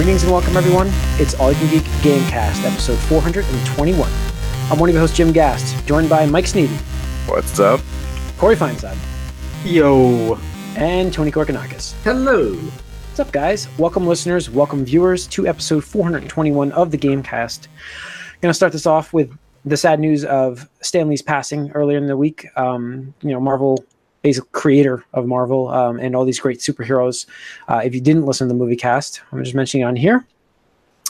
Greetings and welcome, everyone. It's All You Can Geek Gamecast, episode 421. I'm one of your hosts, Jim Gast, joined by Mike Sneedy, What's up? Corey Feinsod, Yo. and Tony Korkanakis. Hello. What's up, guys? Welcome, listeners. Welcome, viewers, to episode 421 of the Gamecast. Going to start this off with the sad news of Stan Lee's passing earlier in the week. Um, you know, Marvel, basic creator of Marvel, um, and all these great superheroes. Uh, if you didn't listen to the movie cast, I'm just mentioning it on here.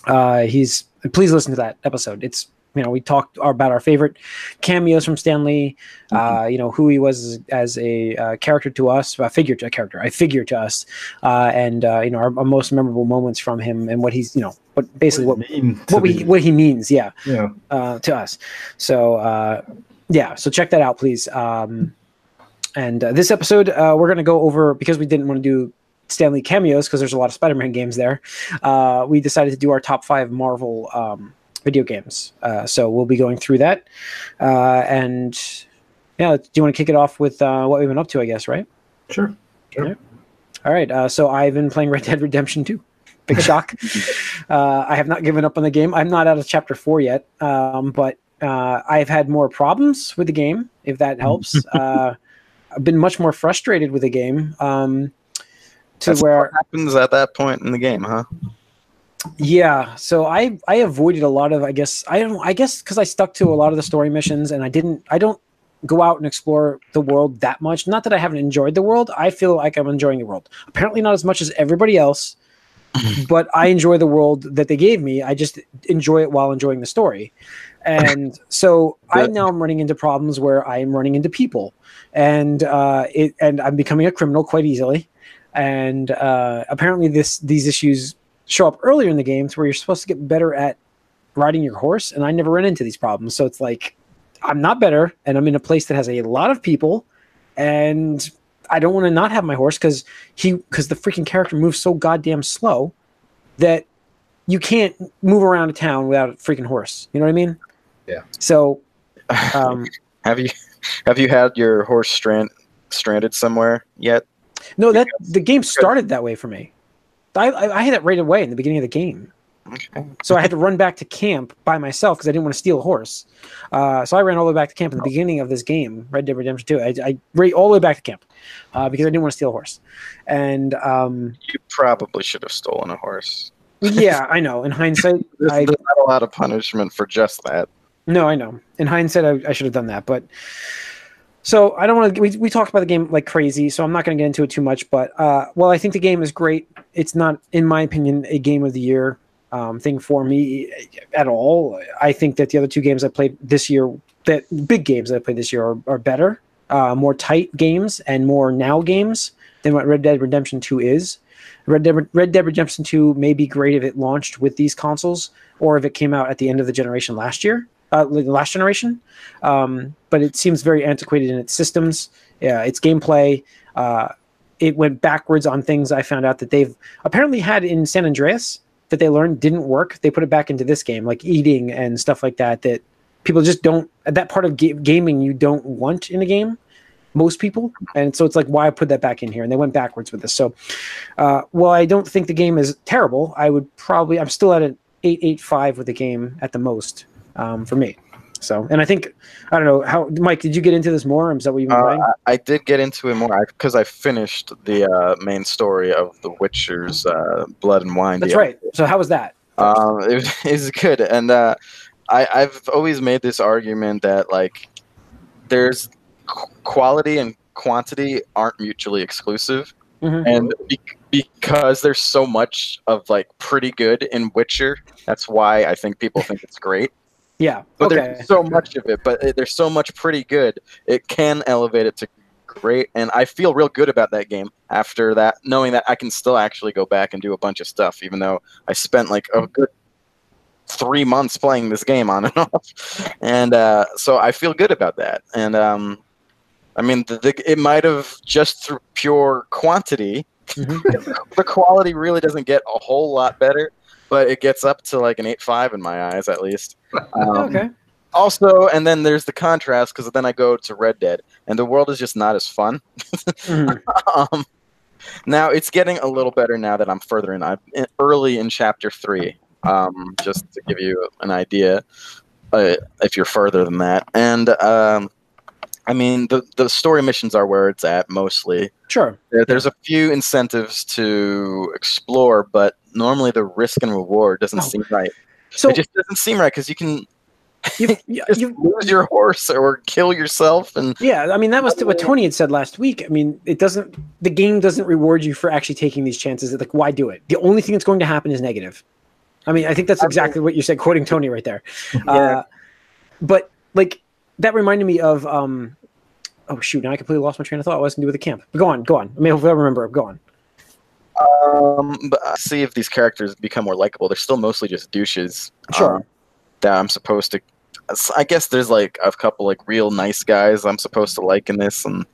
Uh, he's please listen to that episode. It's you know we talked about our favorite cameos from Stan Lee. Uh, you know who he was as, as a uh, character to us, a figure to a character, a figure to us, uh, and uh, you know our, our most memorable moments from him and what he's you know what basically what what, we what he means, yeah, yeah. uh, to us. So uh, yeah, so check that out, please. Um, and uh, this episode, uh, we're going to go over because we didn't want to do Stan Lee cameos because there's a lot of Spider-Man games there. Uh, we decided to do our top five Marvel um, video games. Uh, so we'll be going through that. Uh, and yeah, do you want to kick it off with uh, what we've been up to? I guess, right? Sure. Sure. Yeah. All right. Uh, so I've been playing Red Dead Redemption 2. Big shock. uh, I have not given up on the game. I'm not out of chapter four yet, um, but uh, I've had more problems with the game, if that helps. I've been much more frustrated with the game um, to That's where what happens at that point in the game, huh? Yeah, so I I avoided a lot of I guess I don't I guess because I stuck to a lot of the story missions and I didn't I don't go out and explore the world that much. Not that I haven't enjoyed the world. I feel like I'm enjoying the world. Apparently not as much as everybody else, but I enjoy the world that they gave me. I just enjoy it while enjoying the story. And so I Good. now am running into problems where I am running into people, and uh, it and I'm becoming a criminal quite easily. And uh, apparently this these issues show up earlier in the games where you're supposed to get better at riding your horse, and I never ran into these problems. So it's like I'm not better, and I'm in a place that has a lot of people, and I don't want to not have my horse because he because the freaking character moves so goddamn slow that you can't move around a town without a freaking horse. You know what I mean? Yeah. So, um, have you have you had your horse strand stranded somewhere yet? no, that the game started that way for me. I, I, I had it right away in the beginning of the game. Okay. So I had to run back to camp by myself because I didn't want to steal a horse. Uh, so I ran all the way back to camp in the beginning of this game, Red Dead Redemption 2. I, I ran all the way back to camp uh, because I didn't want to steal a horse. And um, You probably should have stolen a horse. yeah, I know. In hindsight, There's, I there's not a lot of punishment for just that. no, I know. In hindsight, I, I should have done that. But so I don't want to. We, we talked about the game like crazy, so I'm not going to get into it too much. But uh, well, I think the game is great. It's not, in my opinion, a game of the year um, thing for me at all. I think that the other two games I played this year, that big games that I played this year, are, are better, uh, more tight games and more now games than what Red Dead Redemption 2 is. Red Dead, Red Dead Redemption 2 may be great if it launched with these consoles or if it came out at the end of the generation last year, uh, last generation. Um, but it seems very antiquated in its systems, yeah, its gameplay. Uh, it went backwards on things I found out that they've apparently had in San Andreas that they learned didn't work. They put it back into this game, like eating and stuff like that. That people just don't. That part of ga- gaming you don't want in a game. Most people, and so it's like why i put that back in here, and they went backwards with this. So, uh, well, I don't think the game is terrible. I would probably, I'm still at an eight eight five with the game at the most um, for me. So, and I think I don't know how Mike. Did you get into this more? Is that what you've been Uh, playing? I, I did get into it more because I finished the uh, main story of The Witcher's uh, Blood and Wine. That's right. So how was that? Um, it, was- it was good, and uh, I, I've always made this argument that like there's qu- quality and quantity aren't mutually exclusive, Mhm. and be- because there's so much of like pretty good in Witcher, that's why I think people think it's great. Yeah. But okay. there's so much of it, but there's so much pretty good, it can elevate it to great, and I feel real good about that game after that, knowing that I can still actually go back and do a bunch of stuff, even though I spent like a good three months playing this game on and off, and uh, so I feel good about that. And um, I mean, the, the, it might have just through pure quantity, Mhm. the quality really doesn't get a whole lot better, but it gets up to like an eight five in my eyes at least. Um, okay. Also, and then there's the contrast because then I go to Red Dead, and the world is just not as fun. Mhm. um, Now it's getting a little better now that I'm further in. I'm in- early in chapter three. Um, just to give you an idea, uh, if you're further than that, and um, I mean the the story missions are where it's at mostly. Sure. There, there's a few incentives to explore, but normally the risk and reward doesn't Oh. seem right. So it just doesn't seem right because you can you, you, just you, lose your horse or kill yourself, and yeah, I mean that was what Tony had said last week. I mean, it doesn't. The game doesn't reward you for actually taking these chances. Like, why do it? The only thing that's going to happen is negative. I mean, I think that's I mean- exactly what you said, quoting Tony right there. Yeah. Uh, but like that reminded me of um, oh shoot, now I completely lost my train of thought. I was going to do with the camp. Go on, go on. I mean, hopefully I remember. Go on. Um, but I see if these characters become more likable. They're still mostly just douches. Sure. um, that I'm supposed to. I guess there's like a couple like real nice guys I'm supposed to like in this, and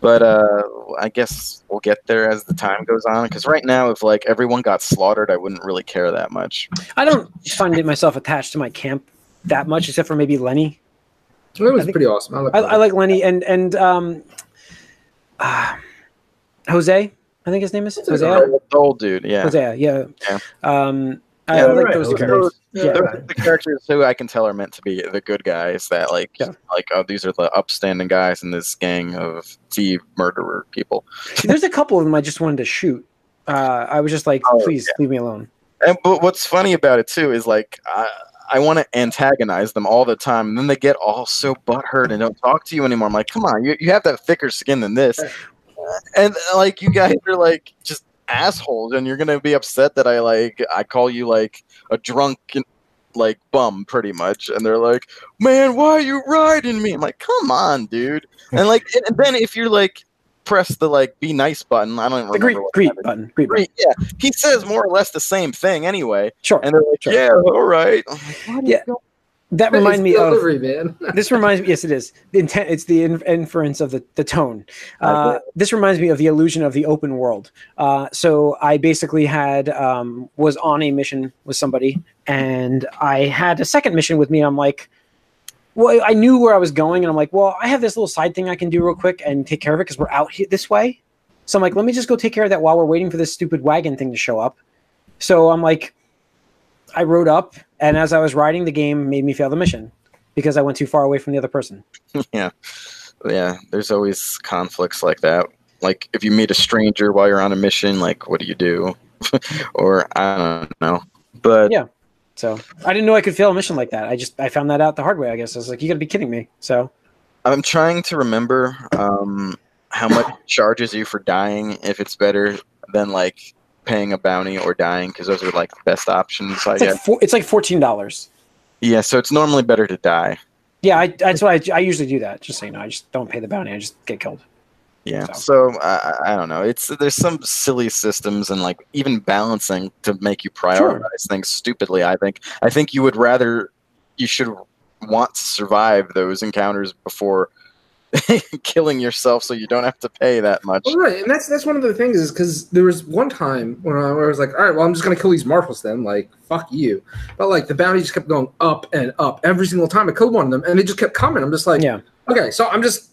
but uh, I guess we'll get there as the time goes on. Because right now, if like everyone got slaughtered, I wouldn't really care that much. I don't find it myself attached to my camp that much, except for maybe Lenny. It was think- pretty awesome. I, like I, I like Lenny and and um, uh, Jose. I think his name is Jose. The old dude, yeah. Jose, yeah. Yeah. Um, I Yeah, like right, those two characters. Yeah. Yeah. Those the characters who I can tell are meant to be the good guys that like Yeah. like oh these are the upstanding guys in this gang of thief murderer people. There's a couple of them I just wanted to shoot. Uh, I was just like, Oh, please leave me alone. And but what's funny about it too is like I I want to antagonize them all the time, and then they get all so butthurt and don't talk to you anymore. I'm like, come on, you you have that thicker skin than this, and like you guys are like just assholes, and you're gonna be upset that I like I call you like a drunk like bum pretty much, and they're like, man, why are you riding me? I'm like, come on, dude, and like and, then if you're like press the like be nice button, I don't even The remember greet, button, greet button. Greet, yeah, he says more or less the same thing anyway. Sure. And they're like, Sure. yeah, all right. Like, Yeah. That reminds me of man. this reminds me yes it is. The intent it's the in, inference of the, the tone. Uh, this reminds me of the illusion of the open world. Uh, so i basically had um, was on a mission with somebody and i had a second mission with me. I'm like well i knew where i was going and i'm like well i have this little side thing i can do real quick and take care of it because we're out here this way. So i'm like let me just go take care of that while we're waiting for this stupid wagon thing to show up. So i'm like i rode up and as i was riding the game made me fail the mission because I went too far away from the other person. yeah. Yeah. There's always conflicts like that. Like if you meet a stranger while you're on a mission, like what do you do? or I don't know. But Yeah. So I didn't know I could fail a mission like that. I just I found that out the hard way. I guess I was like, you got to be kidding me. So I'm trying to remember um, how much charges you for dying if it's better than like paying a bounty or dying because those are like the best options I it's like guess. four, it's like fourteen dollars. Yeah, so it's normally better to die. Yeah, I, that's why I, I usually do that. Just so you know, I just don't pay the bounty. I just get killed. Yeah. So- So I, don't know. It's there's some silly systems and like even balancing to make you prioritize things stupidly. I think I think you would rather you should want to survive those encounters before killing yourself so you don't have to pay that much. Well, right, and that's that's one of the things is because there was one time when I, where I was like, all right, well, I'm just gonna kill these marshals then, like fuck you. But like the bounty just kept going up and up every single time I killed one of them, and it just kept coming. I'm just like, Yeah. okay, so I'm just,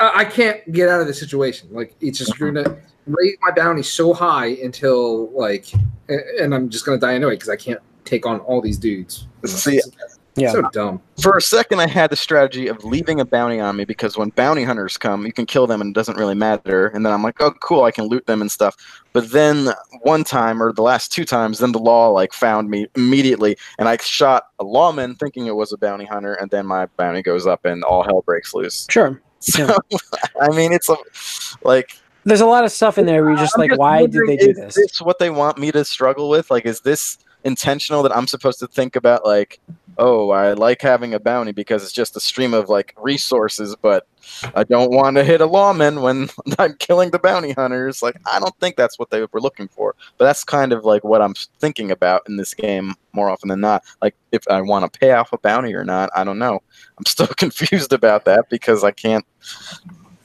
I, I can't get out of this situation. Like it's just gonna raise my bounty so high until like, a- and I'm just gonna die anyway because I can't take on all these dudes. See, It's Yeah. so dumb. For a second, I had the strategy of leaving a bounty on me because when bounty hunters come, you can kill them and it doesn't really matter. And then I'm like, oh, cool, I can loot them and stuff. But then one time, or the last two times, then the law like found me immediately, and I shot a lawman thinking it was a bounty hunter, and then my bounty goes up and all hell breaks loose. Sure. So, I mean, it's a like There's a lot of stuff in there where you're just I'm like, just why did they do this? is this? what they want me to struggle with? Like, is this intentional that I'm supposed to think about? Like, oh, I like having a bounty because it's just a stream of like resources, but I don't want to hit a lawman when I'm killing the bounty hunters. Like, I don't think that's what they were looking for. But that's kind of like what I'm thinking about in this game more often than not. Like, if I want to pay off a bounty or not, I don't know. I'm still confused about that because I can't.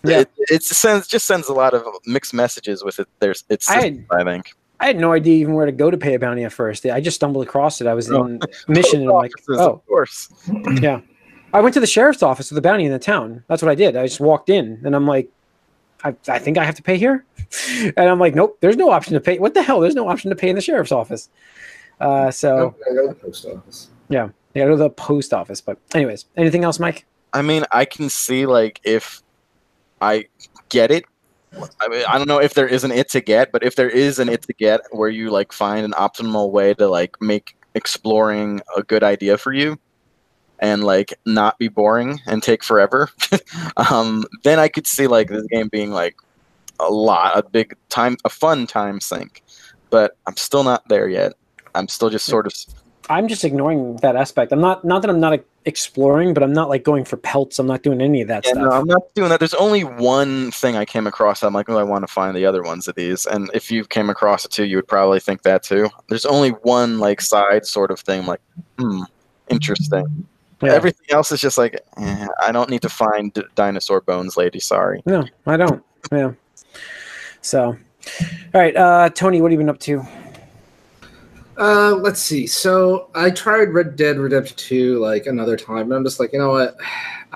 Yeah. It, it sends just sends a lot of mixed messages with it. There's it's I I think. I had no idea even where to go to pay a bounty at first. I just stumbled across it. I was Oh. in mission and I'm like, oh, of course. yeah. I went to the sheriff's office with a bounty in the town. That's what I did. I just walked in and I'm like, I, I think I have to pay here. And I'm like, nope, there's no option to pay. What the hell? There's no option to pay in the sheriff's office. Uh, so I go to the post office. yeah, they go to the post office. But anyways, anything else, Mike? I mean, I can see like if I get it. I mean, I don't know if there is an it to get, but if there is an it to get where you like find an optimal way to like make exploring a good idea for you and like not be boring and take forever, um, then I could see like this game being like a lot, a big time, a fun time sink. But I'm still not there yet. I'm still just sort of I'm just ignoring that aspect. I'm not not that I'm not exploring, but I'm not like going for pelts. I'm not doing any of that Yeah, stuff. no, I'm not doing that. There's only one thing I came across. I'm like, oh, I want to find the other ones of these. And if you came across it too, you would probably think that too. There's only one like side sort of thing. like, hmm, interesting. Yeah. Everything else is just like, eh, I don't need to find d- dinosaur bones, lady. Sorry. No, I don't. Yeah. So, all right, uh, Tony, what have you been up to? Uh, let's see. So I tried Red Dead Redemption 2 like another time, and I'm just like, you know what?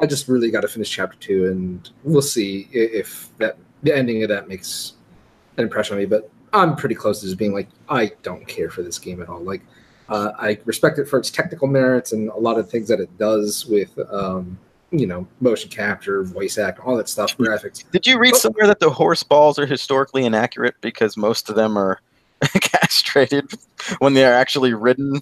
I just really got to finish chapter two, and we'll see if that the ending of that makes an impression on me. But I'm pretty close to just being like, I don't care for this game at all. Like, uh, I respect it for its technical merits and a lot of things that it does with, um, you know, motion capture, voice act, all that stuff, graphics. Did you read somewhere that the horse balls are historically inaccurate because most of them are castrated when they are actually written.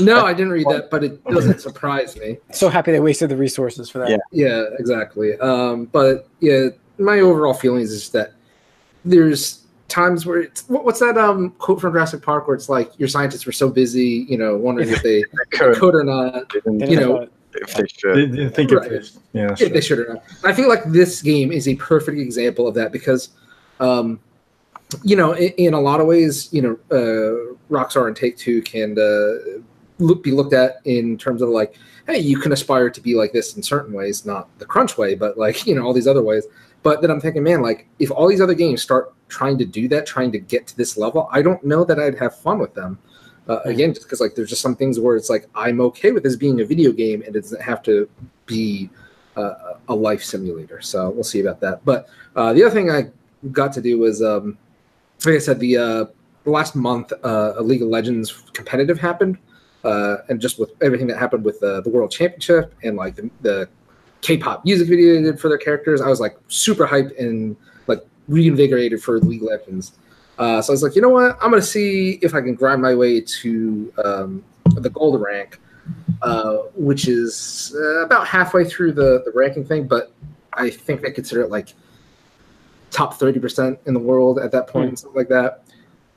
No, I didn't read that, but it doesn't surprise me. So happy they wasted the resources for that. Yeah. Yeah, exactly. Um, but yeah, my overall feelings is that there's times where it's what's that um quote from Jurassic Park where it's like your scientists were so busy, you know, wondering if they Could, could or not, You know, if they should. Did you think Right. it? Yeah, if sure. they should or not. I feel like this game is a perfect example of that because, um, you know, in, in a lot of ways, you know, uh, Rockstar and Take Two can uh, look, be looked at in terms of like, hey, you can aspire to be like this in certain ways, not the crunch way, but like you know all these other ways. But then I'm thinking, man, like if all these other games start trying to do that, trying to get to this level, I don't know that I'd have fun with them. Uh, again, just because like there's just some things where it's like I'm okay with this being a video game and it doesn't have to be uh, a life simulator. So we'll see about that. But uh, the other thing I got to do was, um, like I said, the uh, last month, uh, a League of Legends competitive happened, uh, and just with everything that happened with uh, the World Championship and like the, the K-pop music video they did for their characters, I was like super hyped and like reinvigorated for League of Legends. Uh, so I was like, you know what? I'm gonna see if I can grind my way to um, the gold rank, uh, which is uh, about halfway through the, the ranking thing. But I think they consider it like top 30% in the world at that point, and stuff like that.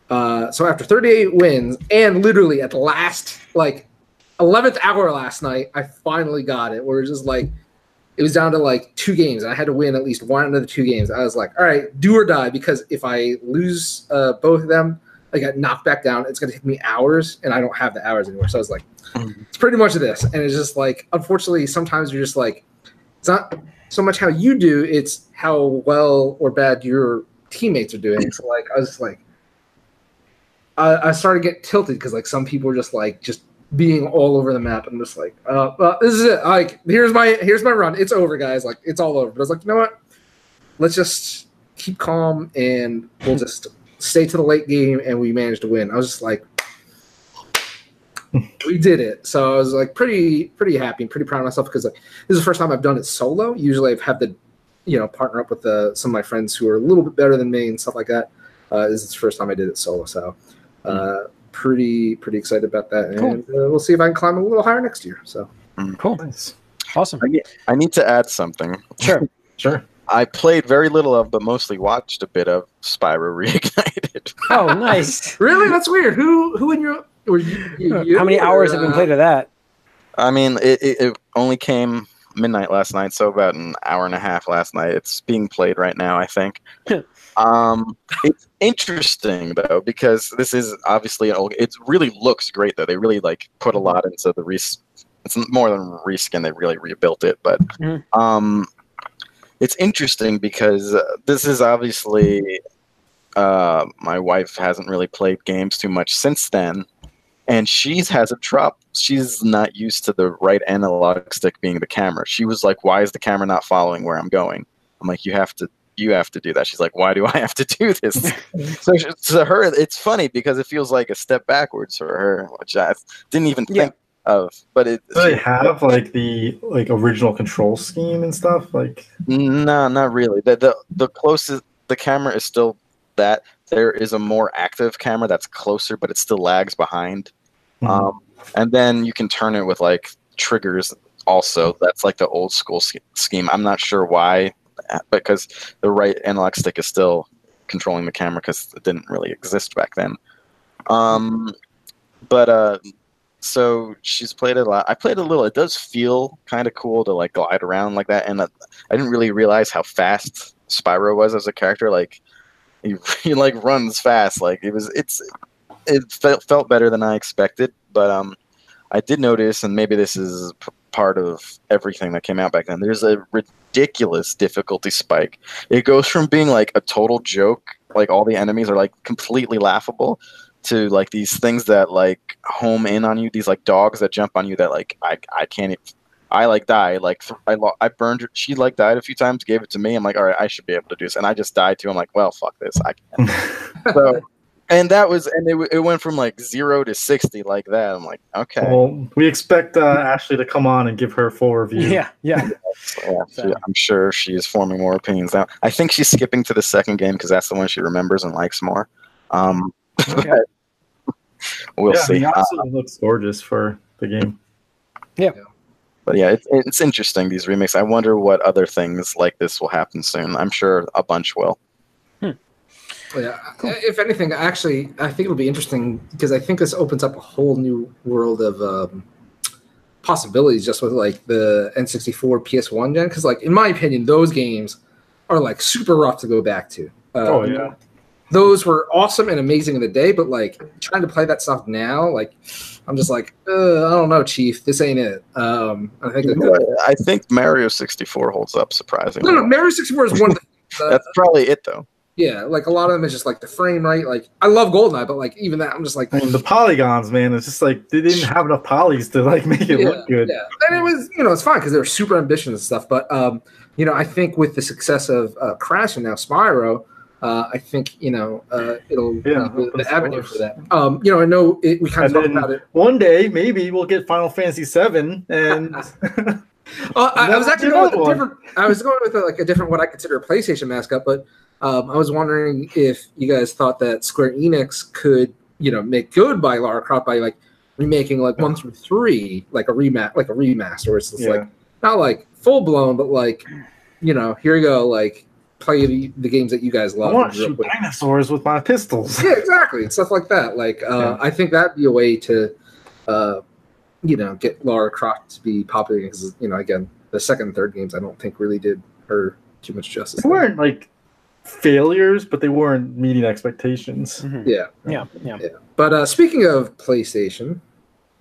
Uh, so after 38 wins, and literally at the last, like 11th hour last night, I finally got it. Where it's just like, it was down to like two games, and I had to win at least one out of the two games. I was like, all right, do or die, because if I lose uh, both of them, I got knocked back down. It's going to take me hours, and I don't have the hours anymore. So I was like, it's pretty much this. And it's just like, unfortunately, sometimes you're just like, it's not so much how you do, it's how well or bad your teammates are doing. So like, I was like, I, I started to get tilted because like some people were just like just being all over the map. I'm just like, uh, well, this is it. Like, here's my here's my run. It's over, guys. Like, it's all over. But I was like, you know what? Let's just keep calm and we'll just stay to the late game. And we managed to win. I was just like, we did it. So I was like pretty pretty happy and pretty proud of myself because like, this is the first time I've done it solo. Usually I've had to, you know, partner up with uh, some of my friends who are a little bit better than me and stuff like that. Uh, this is the first time I did it solo. So uh, pretty pretty excited about that. Cool. And uh, we'll see if I can climb a little higher next year. So Cool. Nice. Awesome. I need, I need to add something. Sure. Sure. I played very little of, but mostly watched a bit of Spyro Reignited. Oh, nice. really, that's weird. Who who in your or you, you- you How many or, hours have been uh, played of that? I mean, it, it, it only came midnight last night, so about an hour and a half last night. It's being played right now, I think. um, it's interesting though because this is obviously an old. It really looks great though. They really like put a lot into the res. It's more than reskin. They really rebuilt it, but Mhm. um, it's interesting because uh, this is obviously uh, my wife hasn't really played games too much since then, and she's has a drop. She's not used to the right analog stick being the camera. She was like, "Why is the camera not following where I'm going?" I'm like, you have to you have to do that. She's like, why do I have to do this? so she- to her, it's funny because it feels like a step backwards for her, which I didn't even Yeah. think of. But it, Do they have like the like original control scheme and stuff? Like No, not really. The, the the closest the camera is still that. There is a more active camera that's closer, but it still lags behind. Mhm. Um, and then you can turn it with like triggers. Also, that's like the old school sch- scheme. I'm not sure why, uh, because the right analog stick is still controlling the camera because it didn't really exist back then. Um, but uh, so she's played it a lot. I played a little. It does feel kind of cool to like glide around like that, and uh, I didn't really realize how fast Spyro was as a character. Like he, he like runs fast. Like it was. It's it felt felt better than I expected. But um, I did notice, and maybe this is p- part of everything that came out back then. There's a ridiculous difficulty spike. It goes from being like a total joke, like all the enemies are like completely laughable, to like these things that like home in on you. These like dogs that jump on you that like I I can't. Even, I like died like I lo- I burned her. She like died a few times. Gave it to me. I'm like, all right, I should be able to do this, and I just died too. I'm like, well, fuck this. I can't. so, and that was and it, it went from like zero to sixty like that. I'm like, okay, well, we expect uh, Ashley to come on and give her full review. Yeah, yeah. So, yeah, she- I'm sure she is forming more opinions now. I think she's skipping to the second game because that's the one she remembers and likes more. Um, Okay. but we'll Yeah, I see. mean, Uh, looks gorgeous for the game. But yeah, it's it's interesting these remakes. I wonder what other things like this will happen soon. I'm sure a bunch will. Yeah. If anything, actually, I think it'll be interesting because I think this opens up a whole new world of um, possibilities just with like the N64 PS1 gen. Because, like, in my opinion, those games are like super rough to go back to. Uh, Oh yeah, Those were awesome and amazing in the day, but like trying to play that stuff now, like, I'm just like, uh, I don't know, Chief. This ain't it. Um, I think that, I think Mario 64 holds up surprisingly. no, no, Mario 64 is one of the. That's probably it though. yeah, like a lot of them is just like the frame rate. Like I love Goldeneye, but like even that, I'm just like I mean the polygons, man. It's just like they didn't have enough polys to like make it yeah, look good. Yeah, and it was you know it's fine because they were super ambitious and stuff. But um, you know I think with the success of uh, Crash and now Spyro, uh, I think you know uh, it'll Yeah, be the, the avenue for that. Um, you know I know it, we kind of talked about it. One day, maybe we'll get Final Fantasy Seven, and Uh, I, I was actually going with a different. I was going with a, like a different what I consider a PlayStation mascot, but um, I was wondering if you guys thought that Square Enix could you know make good by Lara Croft by like remaking like one through three like a remat like a remaster where it's just yeah. like not like full blown, but like, you know, here you go, like play the, the games that you guys I love. want to shoot with. dinosaurs with my pistols. Yeah, exactly, and stuff like that. Like, uh, Yeah. I think that'd be a way to, uh, you know, get Lara Croft to be popular because you know, again, the second and third games I don't think really did her too much justice. They weren't like failures, but they weren't meeting expectations. Mhm. Yeah, Yeah, yeah. but uh, speaking of PlayStation,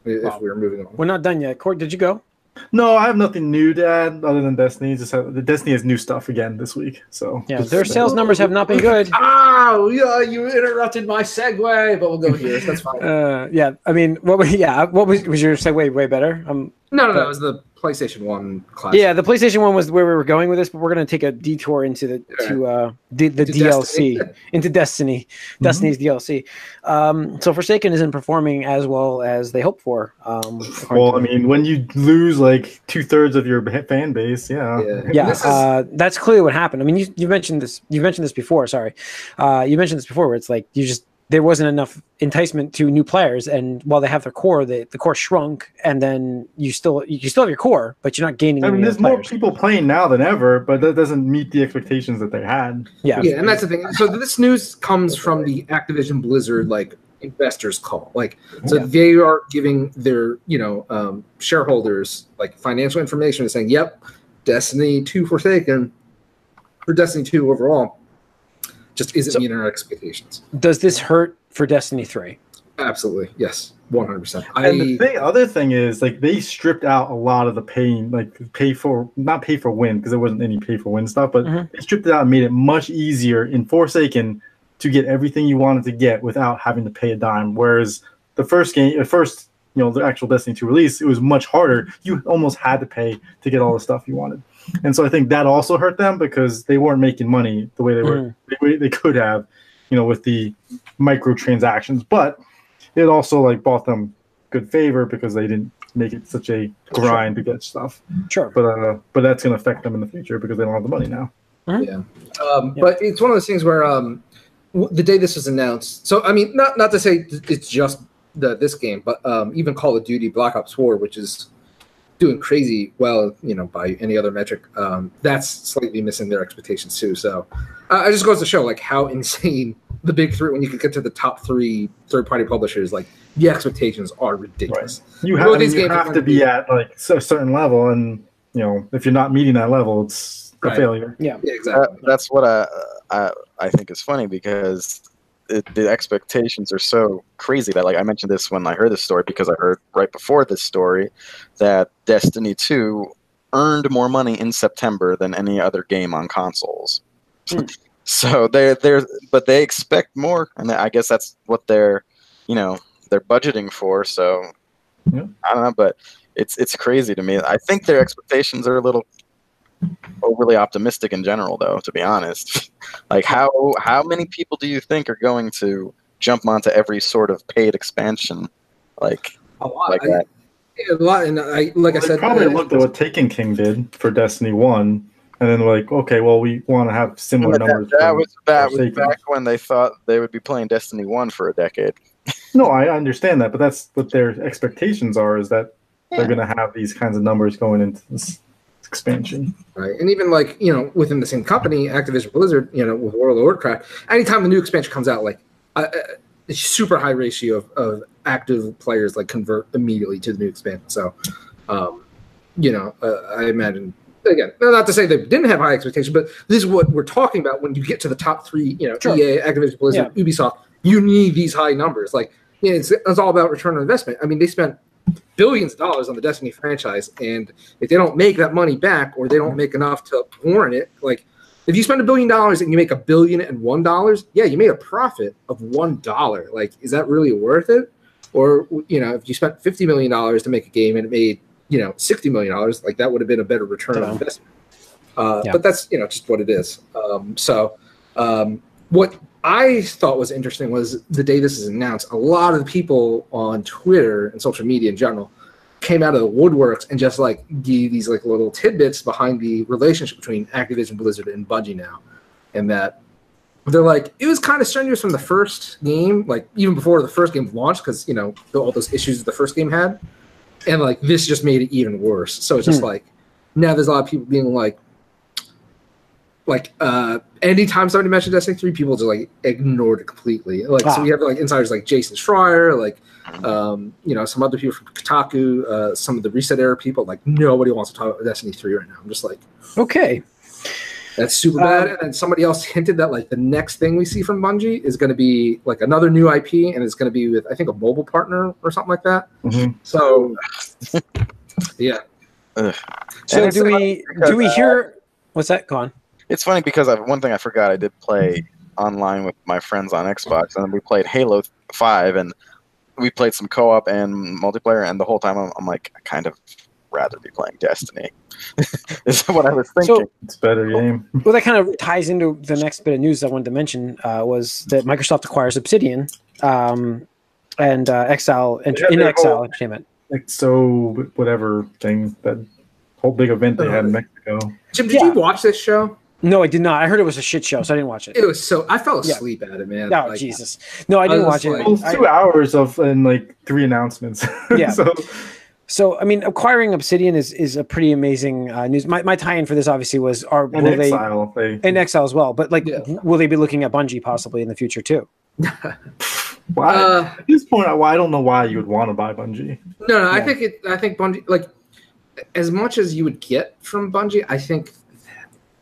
if Wow. we were moving on, We're not done yet. Court, did you go? No, I have nothing new to add other than Destiny. Just have, the Destiny has new stuff again this week. So Yeah, their sales numbers have not been good. oh yeah, you interrupted my segue, but we'll go here. That's fine. Uh, yeah, I mean, what was yeah? What was was your segue way better? Um, No, no, no. It was the PlayStation One class. yeah, the PlayStation one was where we were going with this, but we're gonna take a detour into the to uh the, the To DLC Destiny. into Destiny, Destiny's DLC. Um, so Forsaken isn't performing as well as they hoped for. Um, well, I mean, when you lose like two thirds of your fan base, yeah, Yeah. yeah, is- uh, that's clearly what happened. I mean, you, you mentioned this. You mentioned this before. Sorry, uh, you mentioned this before, where it's like you just there wasn't enough enticement to new players, and while they have their core, the, the core shrunk, and then you still you still have your core, but you're not gaining. I mean, any there's more players. people playing now than ever, but that doesn't meet the expectations that they had. Yeah, yeah, and that's the thing. So this news comes from the Activision Blizzard like investors call. Like, so Yeah. they are giving their you know um, shareholders like financial information and saying, "Yep, Destiny Two Forsaken or Destiny Two overall just isn't So- meeting our expectations." Does this hurt for Destiny Three? Absolutely, yes, one hundred percent. And the thing, other thing is, like they stripped out a lot of the paying, like pay for not pay for win because there wasn't any pay for win stuff, but Mhm. they stripped it out and made it much easier in Forsaken to get everything you wanted to get without having to pay a dime. Whereas the first game, the first you know the actual Destiny 2 release, it was much harder. You almost had to pay to get all the stuff you wanted. And so I think that also hurt them because they weren't making money the way they were Mhm. the way they could have, you know, with the microtransactions. But it also like bought them good favor because they didn't make it such a grind to get stuff. Sure. But uh, but that's going to affect them in the future because they don't have the money now. Yeah. Um, Yeah. But it's one of those things where um, w- the day this was announced. So I mean, not not to say th- it's just the this game, but um, even Call of Duty Black Ops Four, which is doing crazy well, you know, by any other metric, um, that's slightly missing their expectations too. So uh, it just goes to show like how insane the big three when you can get to the top three third party publishers, like the expectations are ridiculous. You Well, have, I mean, these you games have to to be be- at like a certain level, and you know if you're not meeting that level, it's a Right. failure. Yeah. Yeah, exactly. That, that's what I, I I think is funny because it, the expectations are so crazy that like I mentioned this when I heard this story because I heard right before this story that Destiny 2 earned more money in September than any other game on consoles. Hmm. so they're they're but they expect more and I guess that's what they're you know they're budgeting for so Yeah. I don't know but it's it's crazy to me. I think their expectations are a little overly optimistic in general though to be honest like how how many people do you think are going to jump onto every sort of paid expansion like a lot. like I- that yeah, a lot. And I, like I Well, they said, probably uh, looked at what Taken King did for Destiny One, and then like, okay, well, we want to have similar But numbers. that, that was that was Forsaken. back when they thought they would be playing destiny 1 for a decade No, I understand that, but that's what their expectations are: is that they're going to have these kinds of numbers going into this expansion. right? And even like you know, within the same company, Activision Blizzard, you know, with World of Warcraft, anytime a new expansion comes out, like a, a super high ratio of, of active players like convert immediately to the new expansion. So, um, you know, uh, I imagine again, not to say they didn't have high expectations, but this is what we're talking about when you get to the top three. You know, Sure. EA, Activision Blizzard, Ubisoft. You need these high numbers. Like, you know, it's, it's all about return on investment. I mean, they spent billions of dollars on the Destiny franchise, and if they don't make that money back or they don't make enough to warrant it, like if you spend a billion dollars and you make a billion and one dollars, yeah, you made a profit of one dollar. Like, is that really worth it? Or you know, if you spent fifty million dollars to make a game and it made you know sixty million dollars, like that would have been a better return on investment. Uh, Yeah. But that's you know just what it is. Um, so um, what I thought was interesting was the day this is announced, a lot of the people on Twitter and social media in general came out of the woodworks and just like gave these like little tidbits behind the relationship between Activision Blizzard and Bungie now. And that they're like, it was kind of strenuous from the first game, like even before the first game launched, because you know, all those issues that the first game had. And like this just made it even worse. So it's just Hmm. like now there's a lot of people being like, like uh anytime somebody mentioned Destiny 3, people just like ignored it completely. Like Ah. so we have like insiders like Jason Schreier, like um, you know, some other people from Kotaku, uh, some of the ResetEra people, like nobody wants to talk about Destiny 3 right now. I'm just like, Okay. that's super Um, bad. And somebody else hinted that like the next thing we see from Bungie is gonna be like another new IP and it's gonna be with I think a mobile partner or something like that. Mhm. So yeah. So do we do we uh, hear? What's that? Go on. It's funny because I, one thing I forgot I did play online with my friends on Xbox, and we played Halo Five, and we played some co-op and multiplayer, and the whole time I'm, I'm like, I kind of rather be playing Destiny. is what I was thinking. So It's a better game. well, that kind of ties into the next bit of news I wanted to mention uh, was that Microsoft acquires Obsidian um, and uh, Exile and Yeah, inXile all- Entertainment. So, whatever thing that whole big event they had in Mexico. Jim, did Yeah. you watch this show? No, I did not. I heard it was a shit show, so I didn't watch it. It was so I fell Yeah. asleep at it, man. No, Like, Jesus. No, I I didn't was watch it. like- It was I- two hours of and like three announcements. Yeah. so So, I mean, acquiring Obsidian is is a pretty amazing uh, news. My, my tie-in for this obviously was are and will they Exile, they, and Exile as well, but like, Yeah. will they be looking at Bungie possibly in the future too? why, Uh, at this point, I, I don't know why you would want to buy Bungie. No, no, I think it. I think Bungie, like, as much as you would get from Bungie, I think,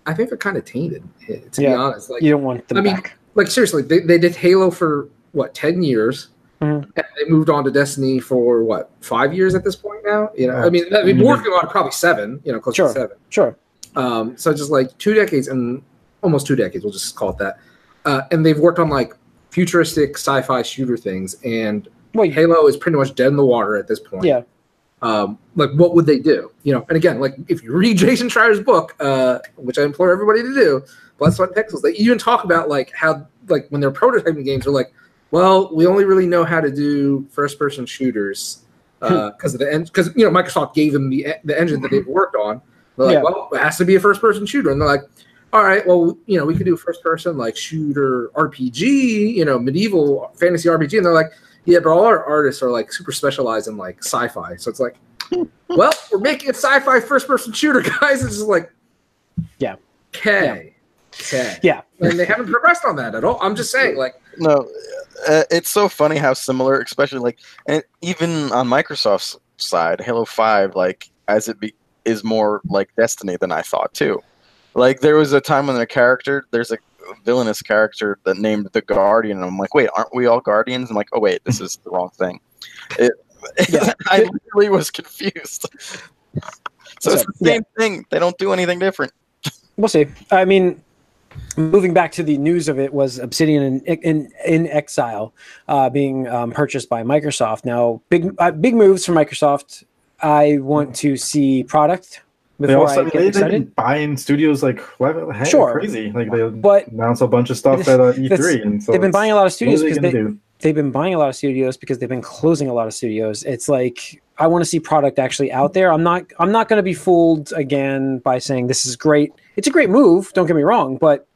I think they're kind of tainted. eh, To be honest, like, You don't want them I mean, back. like seriously, they, they did Halo for what ten years, Mhm. and they moved on to Destiny for what five years at this point now. You know, I mean, I mean, Mhm. working on probably seven. You know, close Sure. to seven. Sure. Um, so just like two decades and almost two decades, we'll just call it that. Uh, and they've worked on like futuristic sci-fi shooter things, and Wait. Halo is pretty much dead in the water at this point. yeah. Um, like, what would they do? You know, and again, like if you read Jason Schreier's book, uh, which I implore everybody to do, Blood, Sweat, Pixels, they even talk about like how like when they're prototyping games, they're like, well, we only really know how to do first-person shooters because of the end because you know Microsoft gave them the the engine that they've worked on. They're like, Yeah. well, it has to be a first-person shooter, and they're like, all right, well, you know, we could do a first-person like shooter RPG, you know, medieval fantasy RPG, and they're like, yeah, but all our artists are like super specialized in like sci-fi, so it's like, well, we're making a sci-fi first-person shooter, guys. It's just like, Yeah. okay, okay, Yeah. and they haven't progressed on that at all. I'm just saying, like, No, uh, it's so funny how similar, especially like, and even on Microsoft's side, Halo Five, like as it be, is more like Destiny than I thought too. Like there was a time when a character, there's a villainous character that named the Guardian, and I'm like, wait, aren't we all Guardians? I'm like, oh wait, this is the wrong thing. It, Yeah. I literally was confused. So it's the Yeah. same thing. They don't do anything different. We'll see. I mean, moving back to the news of it was Obsidian in in, inXile uh, being um, purchased by Microsoft. Now, big uh, big moves from Microsoft. I want to see product before also I get they, they've been buying studios like like, heck, Sure. crazy. Like they but, announce a bunch of stuff at uh, E3, and so they've been buying a lot of studios they because gonna they, do? they've been buying a lot of studios because they've been closing a lot of studios. It's like I want to see product actually out there. I'm not I'm not going to be fooled again by saying this is great. It's a great move. Don't get me wrong, but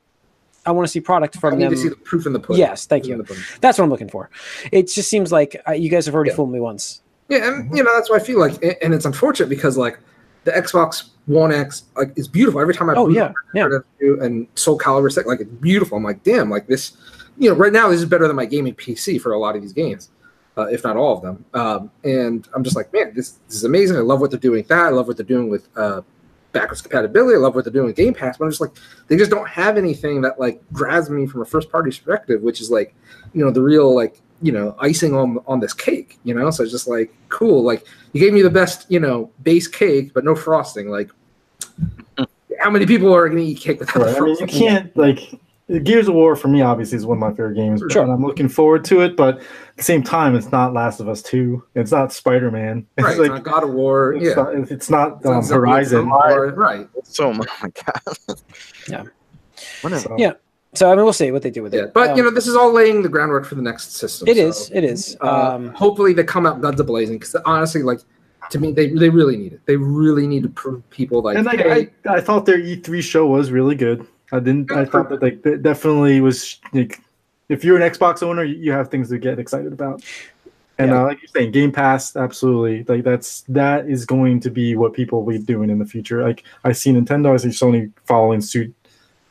I want to see product I from need them. to see the proof in the pudding. Yes, thank Proof you. That's what I'm looking for. It just seems like uh, you guys have already Yeah. fooled me once. Yeah, and you know that's why I feel like, and- and it's unfortunate because like the Xbox One X like is beautiful. Every time I Oh yeah, yeah. and Soul Calibur Six, like it's beautiful. I'm like, damn, like this. You know, right now this is better than my gaming PC for a lot of these games, uh, if not all of them. Um, and I'm just like, man, this, this is amazing. I love what they're doing with that. I love what they're doing with uh, backwards compatibility. I love what they're doing with Game Pass. But I'm just like, they just don't have anything that like grabs me from a first party perspective, which is like, you know, the real like you know icing on on this cake. You know, so it's just like cool. Like you gave me the best you know base cake, but no frosting. Like. How many people are going to eat cake without Right. I mean, you can't like Gears of War for me. Obviously, is one of my favorite games, Sure. and I'm looking forward to it. But at the same time, it's not Last of Us Two. It's not Spider Man. It's Right, like it's not God of War. it's yeah, not, it's not It's um, Horizon. War, right? So, oh my god. Yeah. Whatever. So, Yeah. So I mean, we'll see what they do with Yeah, it. but Um, you know, this is all laying the groundwork for the next system. it so, is. It is. Uh, Um, hopefully, they come out guns a blazing because honestly, like to me, they they really need it. They really need to prove people like, and like hey, I, I thought their E3 show was really good. I didn't. I thought that like it definitely was like if you're an Xbox owner, you you have things to get excited about. And Yeah. uh, like you're saying, Game Pass, absolutely. Like that's that is going to be what people will be doing in the future. Like I see Nintendo, I see Sony following suit.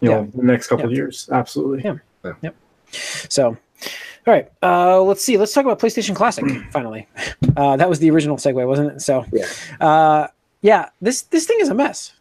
You know, the next couple of years, absolutely. Yeah. yep. So, all right. Uh, let's see. Let's talk about PlayStation Classic. Finally, uh, that was the original segue, wasn't it? So, Yeah. uh, yeah. This this thing is a mess.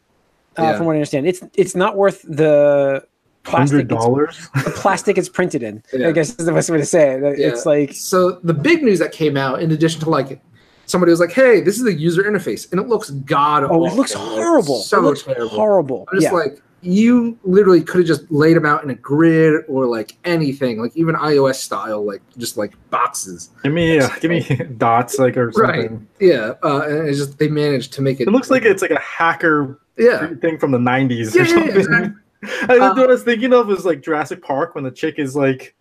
Uh, Yeah. From what I understand, it's it's not worth the plastic. Hundred It's, dollars. the plastic it's printed in. Yeah. I guess is the best way to say it. Yeah. It's like so the big news that came out, in addition to like somebody was like, "Hey, this is the user interface," and it looks god. oh, it looks awful. Like, horrible. so it looks terrible. horrible. I'm just yeah. like you literally could have just laid them out in a grid or like anything, like even iOS style, like just like boxes. Give me, uh, give me dots, like or something. Right. Yeah, uh, and it's just they managed to make it. It looks like it's like a hacker yeah, thing from the '90s Yeah, or yeah, something. exactly. I, Uh, what I was thinking of was like Jurassic Park when the chick is like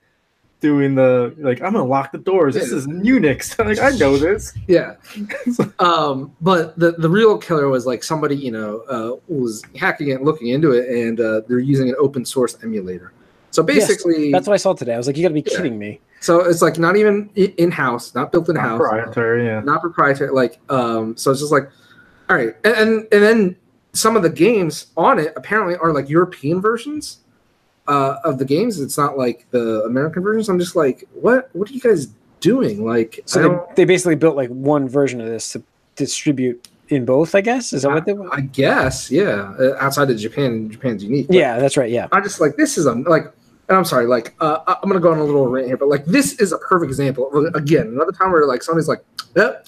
doing the like I'm gonna lock the doors. This is Unix. like I know this. yeah. um, but the the real killer was like somebody you know uh, was hacking it, looking into it, and uh, they're using an open source emulator. So Yes, basically, That's what I saw today. I was like, you got to be Yeah. kidding me. so it's like not even in house, not built in house. Proprietary, yeah. not proprietary like um so it's just like all right and, and and then some of the games on it apparently are like european versions uh of the games it's not like the american versions i'm just like what what are you guys doing like So they, they basically built like one version of this to distribute in both. I guess is that what they? Were? I guess yeah uh, outside of japan japan's unique Yeah, that's right. Yeah. i just like this is a like and i'm sorry like uh, I- i'm gonna go on a little rant here but like this is a perfect example of again another time where like somebody's like yep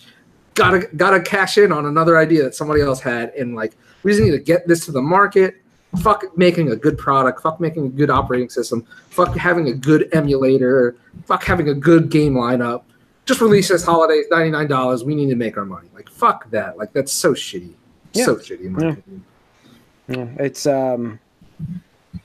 gotta gotta cash in on another idea that somebody else had and like we just need to get this to the market fuck making a good product fuck making a good operating system fuck having a good emulator fuck having a good game lineup just release this holiday ninety nine dollars. We need to make our money. Like fuck that. Like that's so shitty. Yeah. So shitty. In my Yeah. opinion. Yeah, it's um,